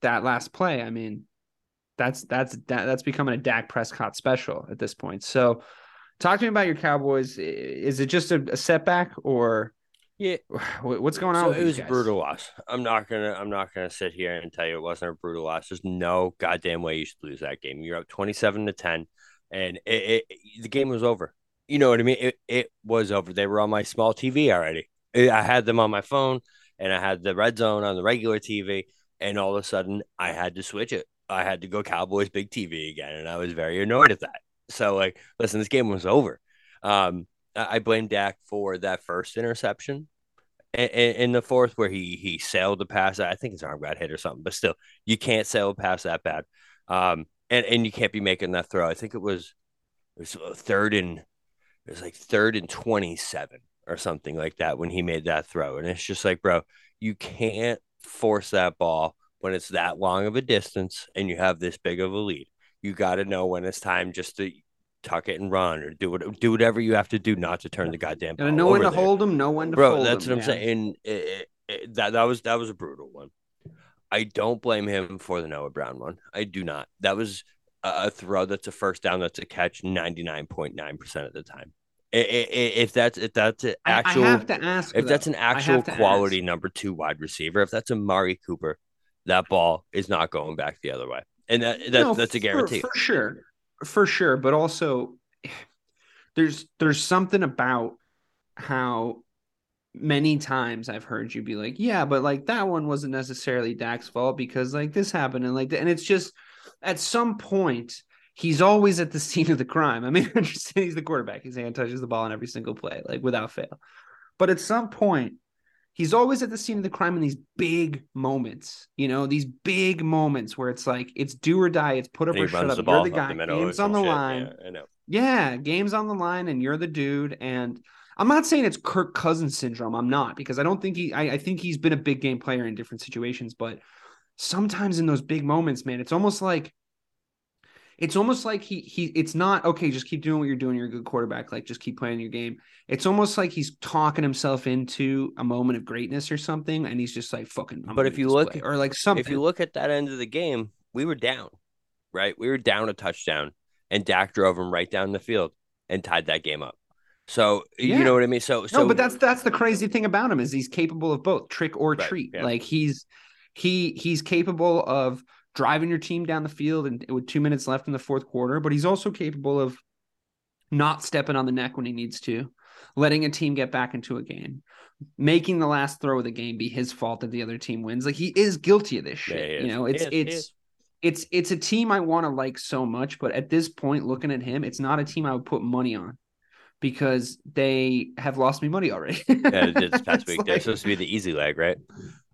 that last play, I mean, that's that's that's becoming a Dak Prescott special at this point. So, talk to me about your Cowboys. Is it just a, a setback or? Yeah, what's going on? So it was guys? a brutal loss. I'm not gonna. I'm not gonna sit here and tell you it wasn't a brutal loss. There's no goddamn way you should lose that game. You're up 27 to 10, and it, it, the game was over you know what I mean? It, it was over. They were on my small TV already. I had them on my phone and I had the red zone on the regular TV. And all of a sudden, I had to switch it. I had to go Cowboys big TV again. And I was very annoyed at that. So, like, listen, this game was over. Um, I blame Dak for that first interception in the fourth where he he sailed the pass. I think his arm got hit or something, but still, you can't sail a pass that bad. Um, and and you can't be making that throw. I think it was it was third and it was like third and twenty seven or something like that when he made that throw. And it's just like, bro, you can't force that ball when it's that long of a distance and you have this big of a lead. You got to know when it's time just to tuck it and run or do what do whatever you have to do not to turn the goddamn ball. know when to there. hold them, know when to bro. That's them, what I'm yeah. saying. It, it, it, that that was that was a brutal one. I don't blame him for the Noah Brown one. I do not. That was a, throw that's a first down. That's a catch ninety nine point nine percent of the time. If that's if that's an actual I have to ask. if that's an actual quality ask. number two wide receiver, if that's Amari Cooper, that ball is not going back the other way, and that, that No, that's a for- guarantee. for, sure, for sure. But also, there's there's something about how many times I've heard you be like, yeah, but like that one wasn't necessarily Dak's fault because like this happened and like and it's just at some point he's always at the scene of the crime. I mean, [laughs] I understand he's the quarterback. His hand touches the ball on every single play, like without fail. But at some point, he's always at the scene of the crime in these big moments, you know, these big moments where it's like it's do or die, it's put up or shut up. You're the guy, the game's on the shit. line. Yeah, I know. Yeah, game's on the line, and you're the dude. And I'm not saying it's Kirk Cousins syndrome. I'm not because I don't think he. I, I think he's been a big game player in different situations, but sometimes in those big moments, man, it's almost like it's almost like he he. It's not okay. Just keep doing what you're doing. You're a good quarterback. Like just keep playing your game. It's almost like he's talking himself into a moment of greatness or something, and he's just like fucking. But if you look- play," or like something, If you look at that end of the game, we were down, right? We were down a touchdown, and Dak drove him right down the field and tied that game up. So Yeah. you know what I mean. So so no, but that's that's the crazy thing about him is he's capable of both trick or Right, treat. yeah. Like he's he he's capable of driving your team down the field and with two minutes left in the fourth quarter, but he's also capable of not stepping on the neck when he needs to, letting a team get back into a game, making the last throw of the game be his fault that the other team wins. Like he is guilty of this shit. he you know, it's it's is. it's it's a team I want to like so much, but at this point, looking at him, it's not a team I would put money on because they have lost me money already. yeah, this [laughs] past week. They're supposed to be the easy leg, right?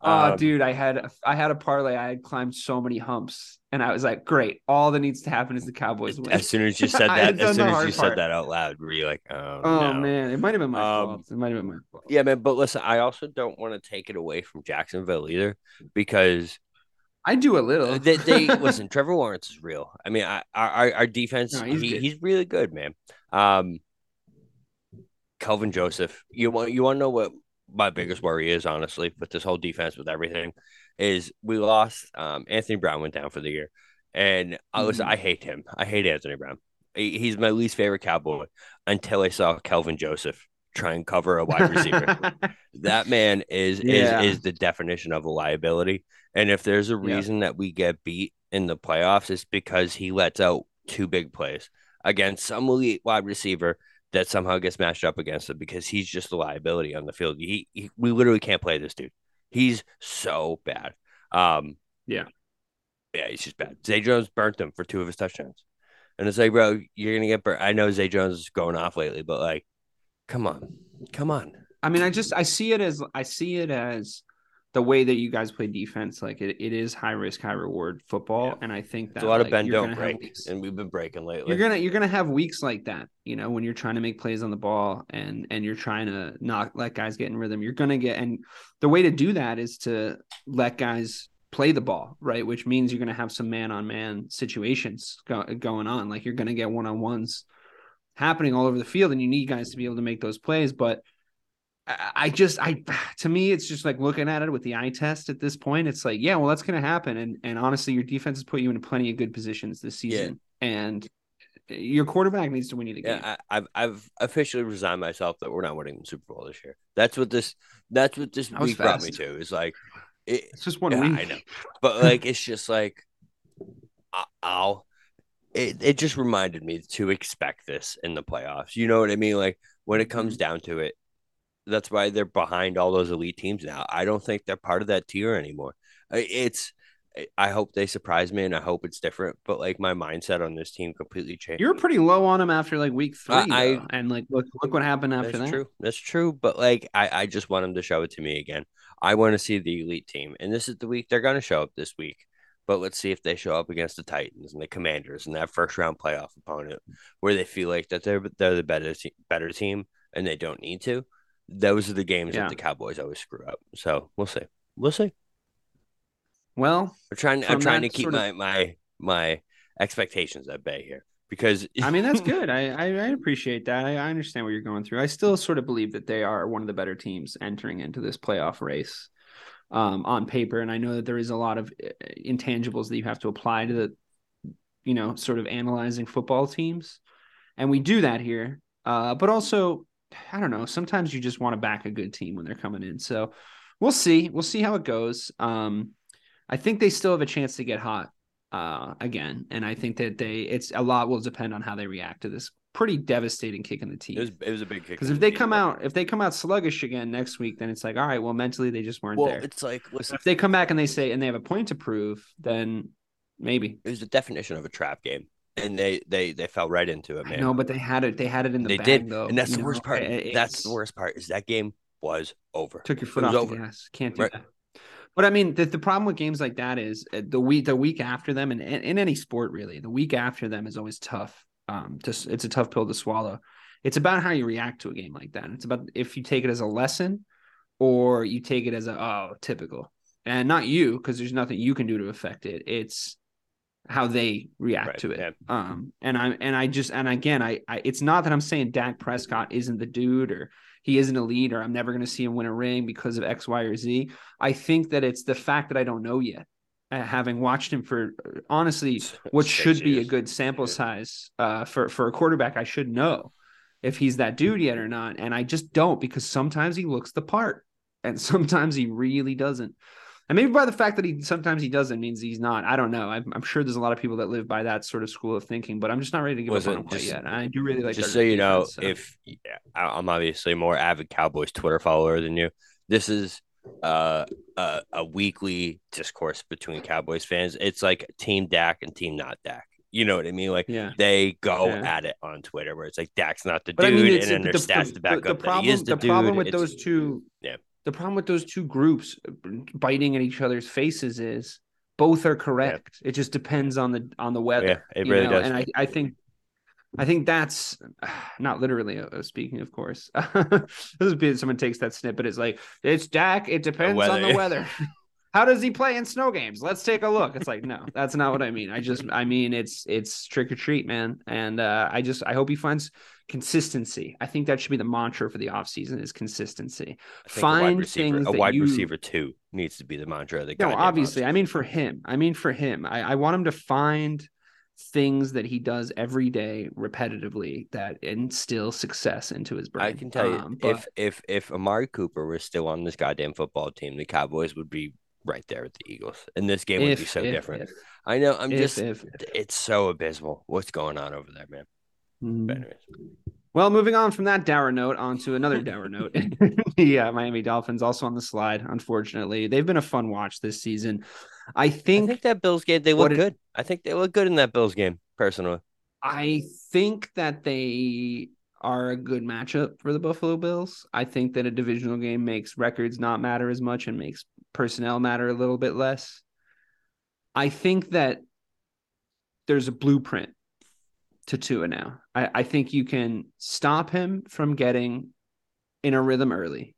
Oh, Um, dude, I had I had a parlay. I had climbed so many humps, and I was like, "Great! All that needs to happen is the Cowboys win." As soon as you said [laughs] that, as soon as you part. said that out loud, were you like, oh, oh no. man, it might have been my Um, fault. It might have been my fault. Yeah, man. But listen, I also don't want to take it away from Jacksonville either because I do a little. They, they [laughs] listen. Trevor Lawrence is real. I mean, I, our our- our defense, No, he's he, he's really good, man. Um, Kelvin Joseph. You want you want to know what my biggest worry is, honestly, with this whole defense, with everything, is we lost. Um, Anthony Brown went down for the year, and I listen. Mhm. I hate him. I hate Anthony Brown. He- he's my least favorite Cowboy until I saw Kelvin Joseph try and cover a wide receiver. [laughs] that man is Yeah. is is the definition of a liability. And if there's a Yeah. reason that we get beat in the playoffs, it's because he lets out two big plays against some elite wide receiver that somehow gets matched up against him because he's just a liability on the field. He, he we literally can't play this dude. He's so bad. Um, Yeah. yeah, he's just bad. Zay Jones burnt him for two of his touchdowns, and it's like, bro, you're gonna get burnt. I know Zay Jones is going off lately, but like, come on, come on. I mean, I just I see it as I see it as the way that you guys play defense. Like it, it is high risk, high reward football, Yeah. and I think that It's a lot of bend don't break, weeks- and we've been breaking lately. You're gonna you're gonna have weeks like that, you know, when you're trying to make plays on the ball and and you're trying to not let guys get in rhythm. You're gonna get and the way to do that is to let guys play the ball, right? Which means you're gonna have some man on man situations go, going on. Like you're gonna get one on ones happening all over the field, and you need guys to be able to make those plays. But I, just I to me it's just like looking at it with the eye test at this point. It's like yeah, well that's gonna happen, and and honestly, your defense has put you in plenty of good positions this Yeah. season, and your quarterback needs to win you the game. Yeah, I, I've I've officially resigned myself that we're not winning the Super Bowl this year. That's what this that's what this That week brought me to. Is like, it, It's just one yeah, week. I know, but like it's just like, ow. It it just reminded me to expect this in the playoffs. You know what I mean? Like when it comes Mm-hmm. down to it, that's why they're behind all those elite teams now. I don't think they're part of that tier anymore. It's. I hope they surprise me, and I hope it's different. But like my mindset on this team completely changed. You're pretty low on them after like week three, I- I- and like look look what happened after that. That's that. true. That's true. But like, I, I just want them to show it to me again. I want to see the elite team, and this is the week they're going to show up this week. But let's see if they show up against the Titans and the Commanders and that first round playoff opponent where they feel like that they're they're the better te- better team and they don't need to. Those are the games Yeah. that the Cowboys always screw up. So we'll see. We'll see. Well, I'm trying. I'm trying to keep sort of- my my my expectations at bay here because I mean, that's good. [laughs] I, I, I appreciate that. I, I understand what you're going through. I still sort of believe that they are one of the better teams entering into this playoff race um, on paper. And I know that there is a lot of uh, intangibles that you have to apply to the, you know, sort of analyzing football teams. And we do that here. Uh, but also, I don't know, sometimes you just want to back a good team when they're coming in. So we'll see. We'll see how it goes. Um, I think they still have a chance to get hot uh, again, and I think that they it's a lot will depend on how they react to this pretty devastating kick in the it was teeth. it was a big kick. Because if the they teeth, come out if they come out sluggish again next week, then it's like all right, well mentally they just weren't well, there. it's like listen, If they come back and they say and they have a point to prove, then maybe. it was the definition of a trap game, and they they they fell right into it, man. know, but they had it. They had it in the they bag did, though. and that's the worst part. It- that's the worst part is that game was over. took your foot off was the over. gas. Can't do Right. that. But I mean, the, the problem with games like that is uh, the week the week after them, and in, in any sport really, the week after them is always tough. Um, just it's a tough pill to swallow. It's about how you react to a game like that. It's about if you take it as a lesson, or you take it as a oh typical, and not you because there's nothing you can do to affect it. It's how they react Right, to it. yeah. Um, and I'm and I just and again, I, I it's not that I'm saying Dak Prescott isn't the dude or he isn't elite or I'm never going to see him win a ring because of X, Y, or Z. I think that it's the fact that I don't know yet. Uh, having watched him for uh, honestly what Six should be a good sample Yeah. size uh, for for a quarterback, I should know if he's that dude yet or not. And I just don't because sometimes he looks the part and [laughs] sometimes he really doesn't. And maybe by the fact that he sometimes he doesn't means he's not. I don't know. I'm, I'm sure there's a lot of people that live by that sort of school of thinking, but I'm just not ready to give Listen, up on just- yet. I do really like. just so you know, so. if yeah, I- I'm obviously more avid Cowboys Twitter follower than you, this is uh, a, a weekly discourse between Cowboys fans. It's like Team Dak and Team Not Dak. You know what I mean? Like yeah, they go Yeah. at it on Twitter, where it's like Dak's not the but I dude, mean, and then the, there's the, stats the, to back the up that problem. he is the, the problem with It's- those two, Yeah. The problem with those two groups biting at each other's faces is both are correct. It just depends on the on the weather. Yeah, it really know? does. And I, I think I think that's [sighs] not literally uh, speaking, of course. [laughs] this is someone takes that snippet. It's like it's Dak. It depends on the weather. [laughs] How does he play in snow games? Let's take a look. It's like no, that's not what I mean. I just I mean it's it's trick or treat, man. And uh, I just I hope he finds consistency. I think that should be the mantra for the offseason is consistency. Think a Find wide receiver, things a wide you- receiver two needs to be the mantra of the No, obviously. I mean for him. I mean for him. I, I want him to find things that he does every day repetitively that instill success into his brain. I can tell you, Um, but if if if Amari Cooper was still on this goddamn football team, the Cowboys would be right there with the Eagles, and this game would be so if- different. if- I know. I'm if- just. if- It's so abysmal. What's going on over there, man? Mm. But anyways, Well, moving on from that dour note onto another dour note. [laughs] the uh, Miami Dolphins also on the slide, unfortunately. They've been a fun watch this season. I I think think that Bills game they look it- good. I think they look good in that Bills game, personally. I think that they are a good matchup for the Buffalo Bills. I think that a divisional game makes records not matter as much and makes personnel matter a little bit less. I think that there's a blueprint to Tua now. I, I think you can stop him from getting in a rhythm early,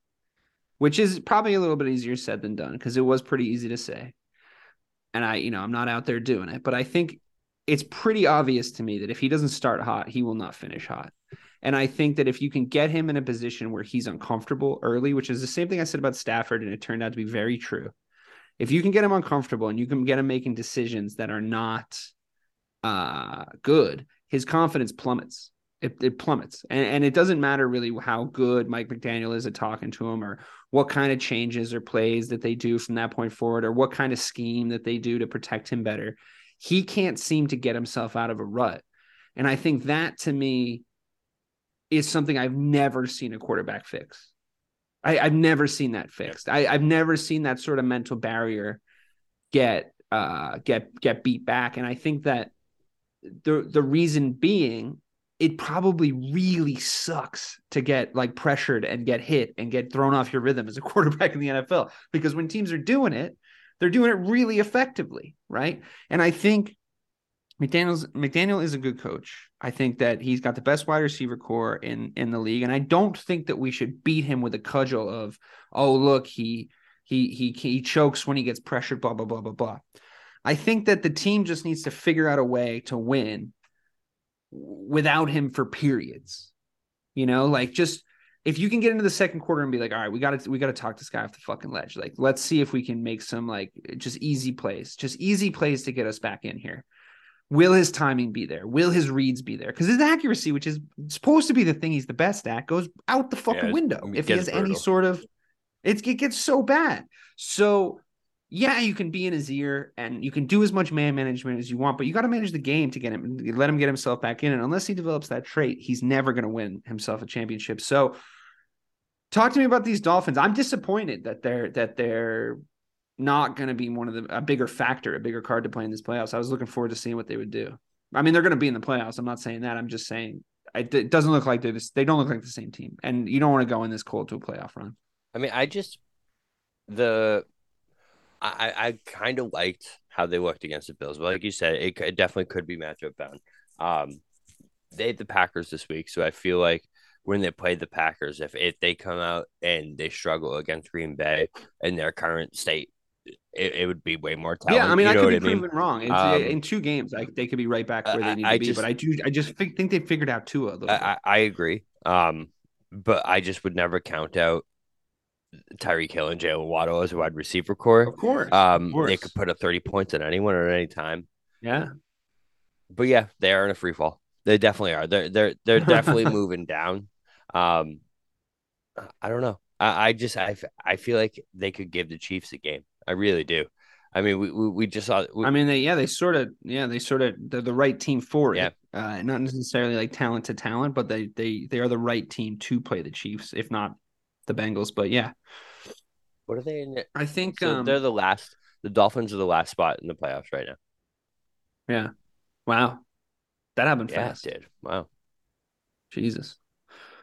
which is probably a little bit easier said than done because it was pretty easy to say. And I, you know, I'm not out there doing it, but I think it's pretty obvious to me that if he doesn't start hot, he will not finish hot. And I think that if you can get him in a position where he's uncomfortable early, which is the same thing I said about Stafford, and it turned out to be very true. If you can get him uncomfortable and you can get him making decisions that are not uh, good, his confidence plummets. It, it plummets. And, and it doesn't matter really how good Mike McDaniel is at talking to him or what kind of changes or plays that they do from that point forward or what kind of scheme that they do to protect him better. He can't seem to get himself out of a rut. And I think that to me is something I've never seen a quarterback fix. I, I've never seen that fixed. I, I've never seen that sort of mental barrier get uh get get beat back. And I think that the the reason being it probably really sucks to get like pressured and get hit and get thrown off your rhythm as a [laughs] quarterback in the NFL because when teams are doing it, they're doing it really effectively, right? And I think McDaniel's McDaniel is a good coach. I think that he's got the best wide receiver corps in in the league, and I don't think that we should beat him with a cudgel of, oh look, he he he he chokes when he gets pressured, blah blah blah blah blah. I think that the team just needs to figure out a way to win without him for periods. You know, like just if you can get into the second quarter and be like, all right, we got to we got to talk this guy off the fucking ledge. Like, let's see if we can make some like just easy plays, just easy plays to get us back in here. Will his timing be there? Will his reads be there? Because his accuracy, which is supposed to be the thing he's the best at, goes out the fucking Yeah, window if he has gets any sort of. It, it gets so bad. So yeah, you can be in his ear and you can do as much man management as you want, but you got to manage the game to get him, let him get himself back in. And unless he develops that trait, he's never going to win himself a championship. So, talk to me about these Dolphins. I'm disappointed that they're that they're not going to be one of the a bigger factor, a bigger card to play in this playoffs. I was looking forward to seeing what they would do. I mean, they're going to be in the playoffs. I'm not saying that. I'm just saying it doesn't look like they're they don't look like the same team, and you don't want to go in this cold to a playoff run. I mean, I just the I I kind of liked how they looked against the Bills, but like you said, it, it definitely could be matchup bound. Um, they had the Packers this week, so I feel like when they played the Packers, if if they come out and they struggle against Green Bay in their current state, it, it would be way more talent. Yeah, I mean, you I could be I mean? proven wrong. It's, Um, in two games, like they could be right back where they need I to be. just- but I do, I just think, think they figured out Tua a little bit. I, I, agree. Um, but I just would never count out Tyreek Hill and Jaylen Waddle as a wide receiver corps. of course, Um, of course. they could put up 30 points on anyone at any time. yeah, But yeah, they are in a free fall. They definitely are. They're they're they're [laughs] definitely moving down. Um, I don't know. I, I just I I feel like they could give the Chiefs a game. I really do. I mean, we we, we just saw. We, I mean, they yeah, they sort of yeah, they sort of they're the right team for Yeah. it. Uh, not necessarily like talent to talent, but they they they are the right team to play the Chiefs, if not the Bengals. But yeah, what are they in? I think so um, they're the last. The Dolphins are the last spot in the playoffs right now. yeah, wow, that happened Yeah, fast. it did. Wow. Jesus.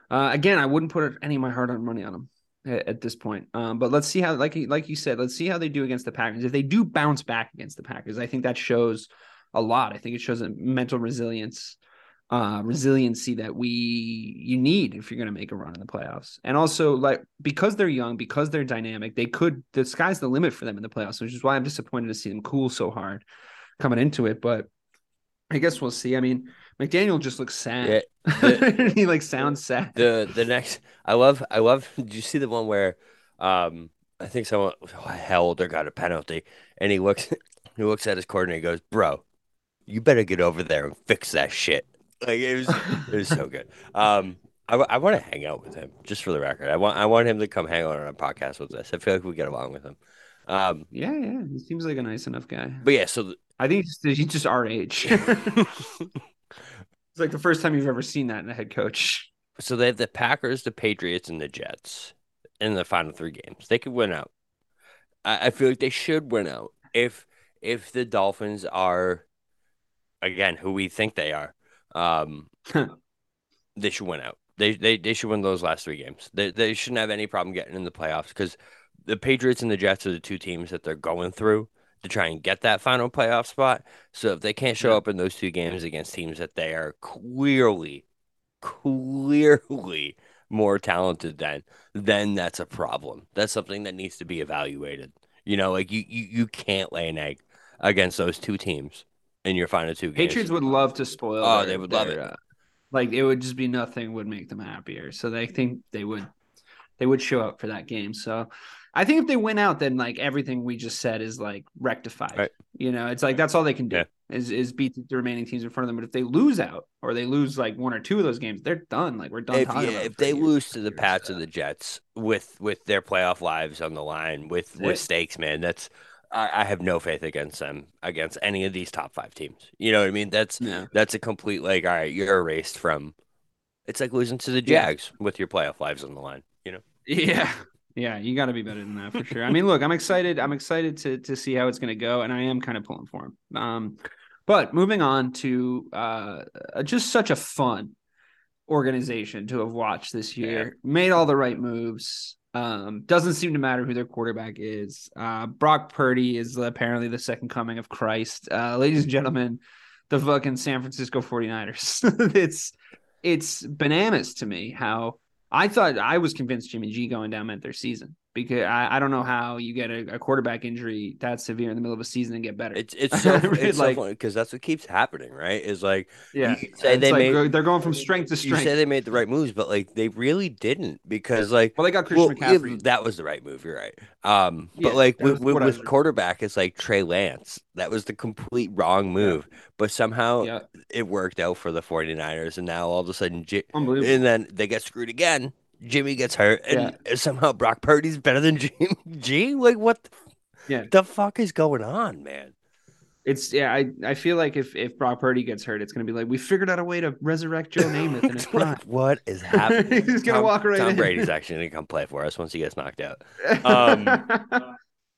Uh, again, I wouldn't put any of my hard-earned money on them at, this point. Um, but let's see how, like like you said, let's see how they do against the Packers. If they do bounce back against the Packers, I think that shows a lot. I think it shows a mental resilience, uh, resiliency that we you need if you're going to make a run in the playoffs. And also, like because they're young, because they're dynamic, they could. The sky's the limit for them in the playoffs, which is why I'm disappointed to see them cool so hard coming into it. But I guess we'll see. I mean, McDaniel just looks sad. [laughs] he like sounds sad. the the next I love I love did you see the one where um I think someone held or got a penalty and he looks [laughs] he looks at his coordinator and goes, Bro, you better get over there and fix that shit. Like it was it was so good. Um I, I want to hang out with him just for the record. I want I want him to come hang out on a podcast with us. I feel like we get along with him. Um Yeah, yeah. He seems like a nice enough guy. but yeah, so I think he's just our age. [laughs] it's like the first time you've ever seen that in a head coach. [laughs] so they have the Packers, the Patriots, and the Jets in the final three games. They could win out. I, I feel like they should win out if if the Dolphins are again who we think they are. Um, [laughs] they should win out. They, they they should win those last three games. They they shouldn't have any problem getting in the playoffs because the Patriots and the Jets are the two teams that they're going through to try and get that final playoff spot. So if they can't show up in those two games against teams that they are clearly, clearly more talented than, then that's a problem. That's something that needs to be evaluated. You know, like you you, you can't lay an egg against those two teams in your final two games. Patriots would love to spoil. Oh, their- they would love their, it. uh, like it would just be nothing would make them happier. So they think they would, they would show up for that game. So I think if they win out, then like everything we just said is like rectified. Right. You know, it's like that's all they can do Yeah. is is beat the remaining teams in front of them. But if they lose out or they lose like one or two of those games, they're done. Like we're done. if, talking yeah, about if they year. lose to the So- Pats or the Jets with with their playoff lives on the line with That's with it. stakes, man, that's I, I have no faith against them against any of these top five teams. You know what I mean? That's Yeah. that's a complete like all right, you're erased from. It's like losing to the Yeah. Jags with your playoff lives on the line. You know, [laughs] Yeah. Yeah, you got to be better than that for sure. I mean, look, I'm [laughs] excited. I'm excited to to see how it's going to go, and I am kind of pulling for him. Um, but moving on to uh, just such a fun organization to have watched this year. Made all the right moves. Um, doesn't seem to matter who their quarterback is. Uh, Brock Purdy is apparently the second coming of Christ. Uh, ladies and gentlemen, the fucking San Francisco 49ers. [laughs] it's it's bananas to me how I thought I was convinced Jimmy G going down meant their season because I, I don't know how you get a, a, quarterback injury that severe in the middle of a season and get better. It's it's [laughs] so it's like because that's what keeps happening, right? Is like yeah, say they like made they're going from strength to strength. You say they made the right moves, but like they really didn't because like well they got Christian well, McCaffrey. Yeah, that was the right move. You're right. Um, yeah, but like with, with, with quarterback, it's like Trey Lance. That was the complete wrong move, yeah. but somehow it worked out for the 49ers, and now all of a sudden, and then they get screwed again Jimmy gets hurt, and yeah. [laughs] somehow Brock Purdy's better than [laughs] Jimmy G. Like what? The, yeah, the fuck is going on, man? It's yeah. I, I feel like if if Brock Purdy gets hurt, it's gonna be like we figured out a way to resurrect Joe Namath in his prime. what is happening? [laughs] He's gonna Tom, walk right. Tom in. Brady's actually gonna come play for us once he gets knocked out. Um,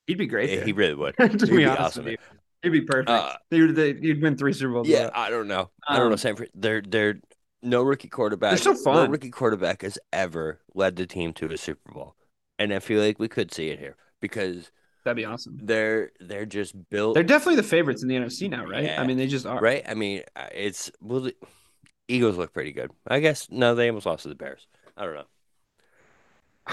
He'd be great. There. He really would. to He'd be, awesome. He'd be perfect. Uh, would would win three Super Bowls. Yeah, I don't know. I don't know. Um, San they're they're no rookie quarterback. They're so fun. No rookie quarterback has ever led the team to a Super Bowl, and I feel like we could see it here because that'd be awesome. They're they're just built. They're definitely the favorites in the NFC now, right? Yeah. I mean, they just are. Right. I mean, uh, it's well, the Eagles look pretty good. I guess no, they almost lost to the Bears. I don't know. [sighs]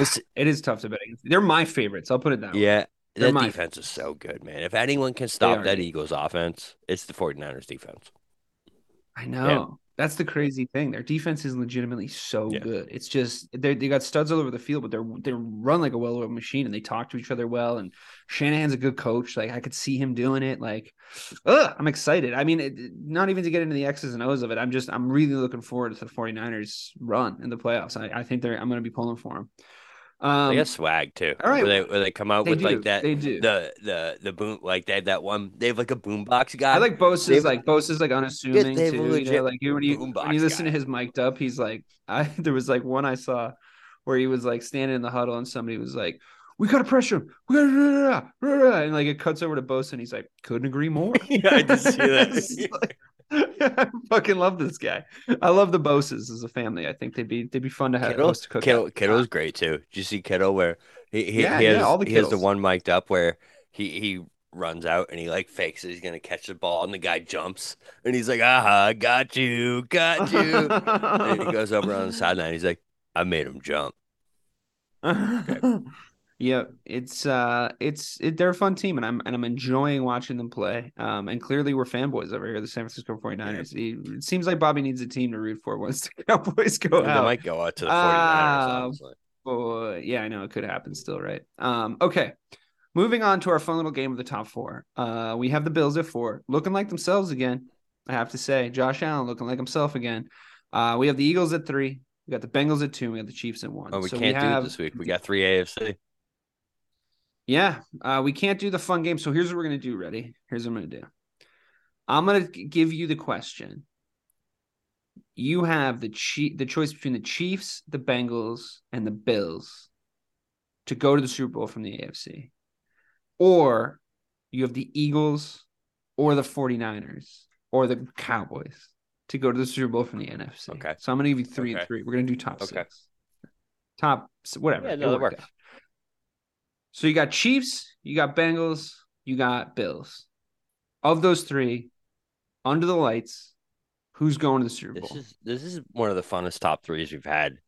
It's, it is tough to bet against. They're my favorites. I'll put it that way. Yeah. That defense is so good, man. If anyone can stop that Eagles offense, it's the 49ers defense. I know. That's the crazy thing. Their defense is legitimately so yeah. good. It's just they they got studs all over the field, but they're they run like a well-oiled machine, and they talk to each other well. And Shanahan's a good coach. Like I could see him doing it. Like, ugh, I'm excited. I mean, it, not even to get into the X's and O's of it. I'm just I'm really looking forward to the 49ers run in the playoffs. I, I think they're I'm going to be pulling for them. Um, they got swag too. All right, where they, where they come out with do. like that. They do the the the boom like they have that one. They have like a boombox guy. I like Bosa's like Bosa's like unassuming yeah, too. You know, like when you when you listen guy. to his mic'd up, he's like [laughs] I there was like one I saw where he was like standing in the huddle and somebody was like, "We gotta pressure him," we gotta, and like it cuts over to Bosa and he's like, "Couldn't agree more." [laughs] yeah, I just see [laughs] that. like, [laughs] I fucking love this guy. I love the Bosas as a family. I think they'd be they'd be fun to have Kittle, to cook. Kittle, Kittle's great too. Did you see Kittle where he he, yeah, he has yeah, all the he has the one mic'd up where he he runs out and he like fakes it. He's gonna catch the ball and the guy jumps and he's like, "Aha, got you, got you." and he [laughs] goes over on the sideline. He's like, "I made him jump." [laughs] Okay. Yeah, it's uh, it's it, they're a fun team, and I'm and I'm enjoying watching them play. Um, and clearly we're fanboys over here, the San Francisco 49ers. Yeah. It, seems like Bobby needs a team to root for once the [laughs] Cowboys go they out. might go out to the 49ers. Uh, but yeah, I know it could happen still, right? Um, okay. Moving on to our fun little game of the top four. Uh, we have the Bills at four, looking like themselves again. I have to say, Josh Allen looking like himself again. Uh, we have the Eagles at three. We got the Bengals at two. We got the Chiefs at one. Oh, we so can't we have, do it this week. We got three AFC. Yeah, uh, we can't do the fun game. So here's what we're gonna do. Ready? Here's what I'm gonna do. I'm gonna give you the question. You have the the choice between the Chiefs, the Bengals, and the Bills to go to the Super Bowl from the AFC. Or you have the Eagles or the 49ers or the Cowboys to go to the Super Bowl from the NFC. Okay. So I'm gonna give you three okay. and three. We're gonna do top okay. six. Top whatever. Yeah, no, that works. So you got Chiefs, you got Bengals, you got Bills. Of those three, under the lights, who's going to the Super Bowl? This is this is one of the funnest top threes we've had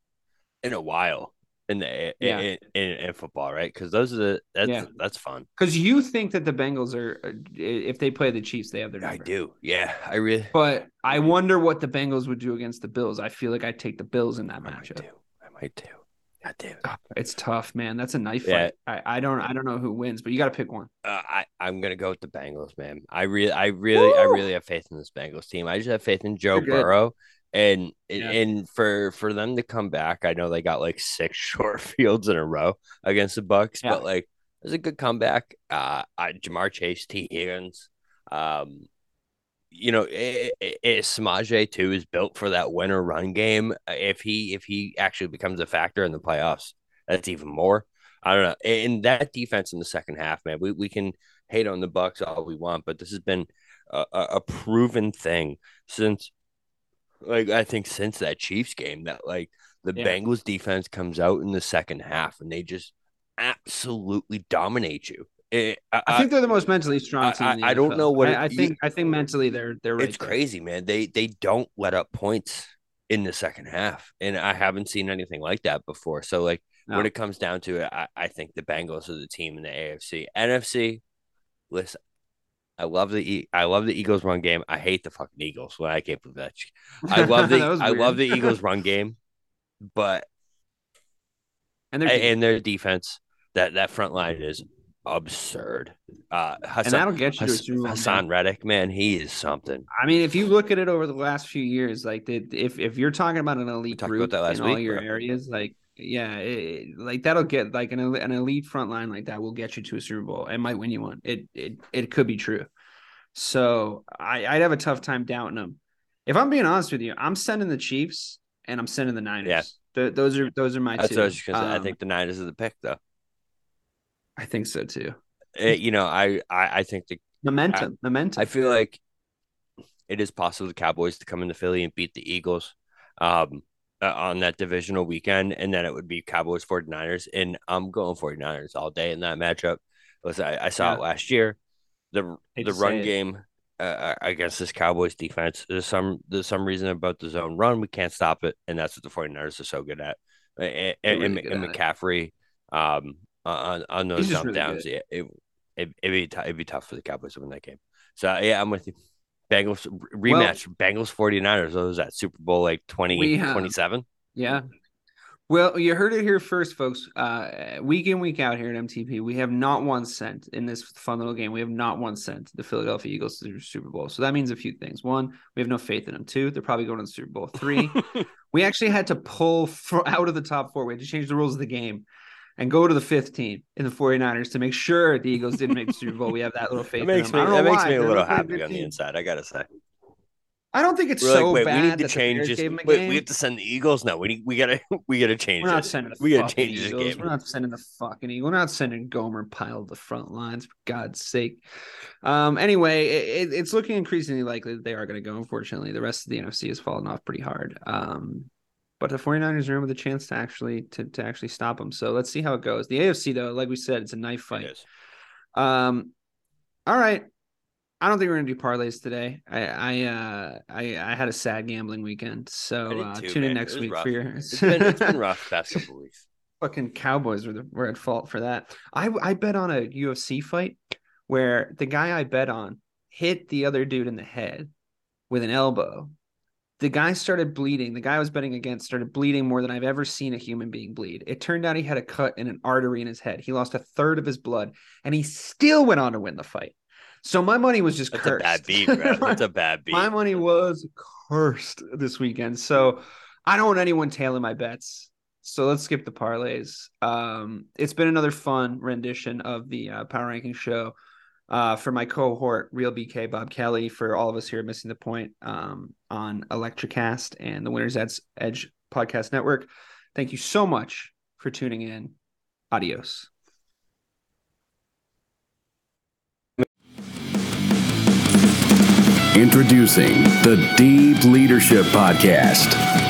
in a while in the yeah. in, in, in football, right? Because those are the that's yeah. that's fun. Because you think that the Bengals are uh, if they play the Chiefs, they have their. Number. I do, yeah, I really. But I wonder what the Bengals would do against the Bills. I feel like I take the Bills in that I matchup. Might do. I might do. God damn it. It's tough, man. That's a knife yeah. fight. I, I don't I don't know who wins, but you got to pick one. Uh, I I'm gonna go with the Bengals, man. I really I really Woo! I really have faith in this Bengals team. I just have faith in Joe Burrow, and yeah. and for for them to come back, I know they got like six [laughs] short fields in a row against the Bucs, yeah. but like it was a good comeback. Uh, I, Ja'Marr Chase, Tee Higgins, um, you know, it, it, it, Samaje too is built for that winner run game. Uh, if he if he actually becomes a factor in the playoffs, that's even more. I don't know. And that defense in the second half, man, we, we can hate on the Bucs all we want, but this has been a, a proven thing since, like I think since that Chiefs game that like The Yeah. Bengals defense comes out in the second half and they just absolutely dominate you. Eh, it- I, I think they're the most mentally strong I- team. in the I- I don't know what I, it- I you- think. I think mentally they're they're right. it's there. crazy, man. They they don't let up points in the second half, and I haven't seen anything like that before. So like No. when it comes down to it, I, I think the Bengals are the team in the AFC. NFC, listen, I love the I love the Eagles run game. I hate the fucking Eagles. Well, I can't believe [laughs] that. I love the I love the. Eagles [laughs] run game, but and deep. and their defense that that front line is absurd. Uh, and Haason, that'll get you to a Hass- Super Bowl. Haason Reddick, man, he is something. I mean, if you look at it over the last few years, like the, if if you're talking about an elite group about that last in all your bro. areas, like yeah, it, like that'll get like an an elite front line like that will get you to a Super Bowl. It might win you one. It it it could be true. So I I'd have a tough time doubting them. If I'm being honest with you, I'm sending the Chiefs and I'm sending the Niners. Yeah. Th- those are those are my That's two. what I was just gonna say. I Um, think the Niners is the pick, though. I think so too. Eh, you know, I, I I think the Momentum, momentum. I feel like it is possible the Cowboys to come into Philly and beat the Eagles um, uh, on that divisional weekend, and then it would be Cowboys 49ers. And I'm going 49ers all day in that matchup. Listen, I, I saw Yeah. it last year. The Hate the run it. game uh, against this Cowboys defense, there's some there's some reason about the zone run. We can't stop it, and that's what the 49ers are so good at. And, and, really and, good and at. McCaffrey um, on, on those He's just dump really downs, good. yeah, it, it, it'd, be t- it'd be tough for the Cowboys to win that game. So yeah, I'm with you. Bengals rematch. Bengals 49ers. What was that Super Bowl like 20, We have- 27? Yeah. Well, you heard it here first, folks. Uh, week in, week out here at MTP, we have not one cent in this fun little game. We have not one cent the Philadelphia Eagles to the Super Bowl. So that means a few things. One, we have no faith in them. Two, they're probably going to the Super Bowl. Three, [laughs] we actually had to pull for, out of the top four. We had to change the rules of the game and go to the fifth team in the 49ers to make sure the Eagles didn't make the Super Bowl. We have that little [laughs] faith. That makes me that makes me a little happy on the inside. I gotta say. I don't think it's We're so like, wait, bad. we need to change this. gave 'em a Wait, we have to send the Eagles. No, we need, we gotta [laughs] we gotta change We're not this. sending the We gotta change this game. We're not sending the fucking Eagles. We're not sending Gomer Pyle to the front lines for God's sake. Um. Anyway, it, it- it's looking increasingly likely that they are going to go. Unfortunately, the rest of the NFC has fallen off pretty hard. Um. But the 49ers are in with a chance to actually to, to actually stop them. So let's see how it goes. The AFC though, like we said, it's a knife fight. Um, all right. I don't think we're gonna do parlays today. I I uh I I had a sad gambling weekend, so uh, too, tune in next week rough. for your. It's been it's been [laughs] rough past couple weeks. Fucking Cowboys were the, were at fault for that. I I bet on a UFC fight where the guy I bet on hit the other dude in the head with an elbow. The guy started bleeding. The guy I was betting against started bleeding more than I've ever seen a human being bleed. It turned out he had a cut in an artery in his head. He lost a third of his blood, and he still went on to win the fight. So my money was just That's cursed. a bad beat, bro. [laughs] That's a bad beat. My money was cursed this weekend. So I don't want anyone tailing my bets. So let's skip the parlays. Um, it's been another fun rendition of the uh, Power Ranking Show. Uh, for my cohort, Real BK Bob Kelly, for all of us here Missing the Point um, on Electricast and the Winner's Edge, Edge Podcast Network. Thank you so much for tuning in. Adios. Introducing the Deep Leadership Podcast.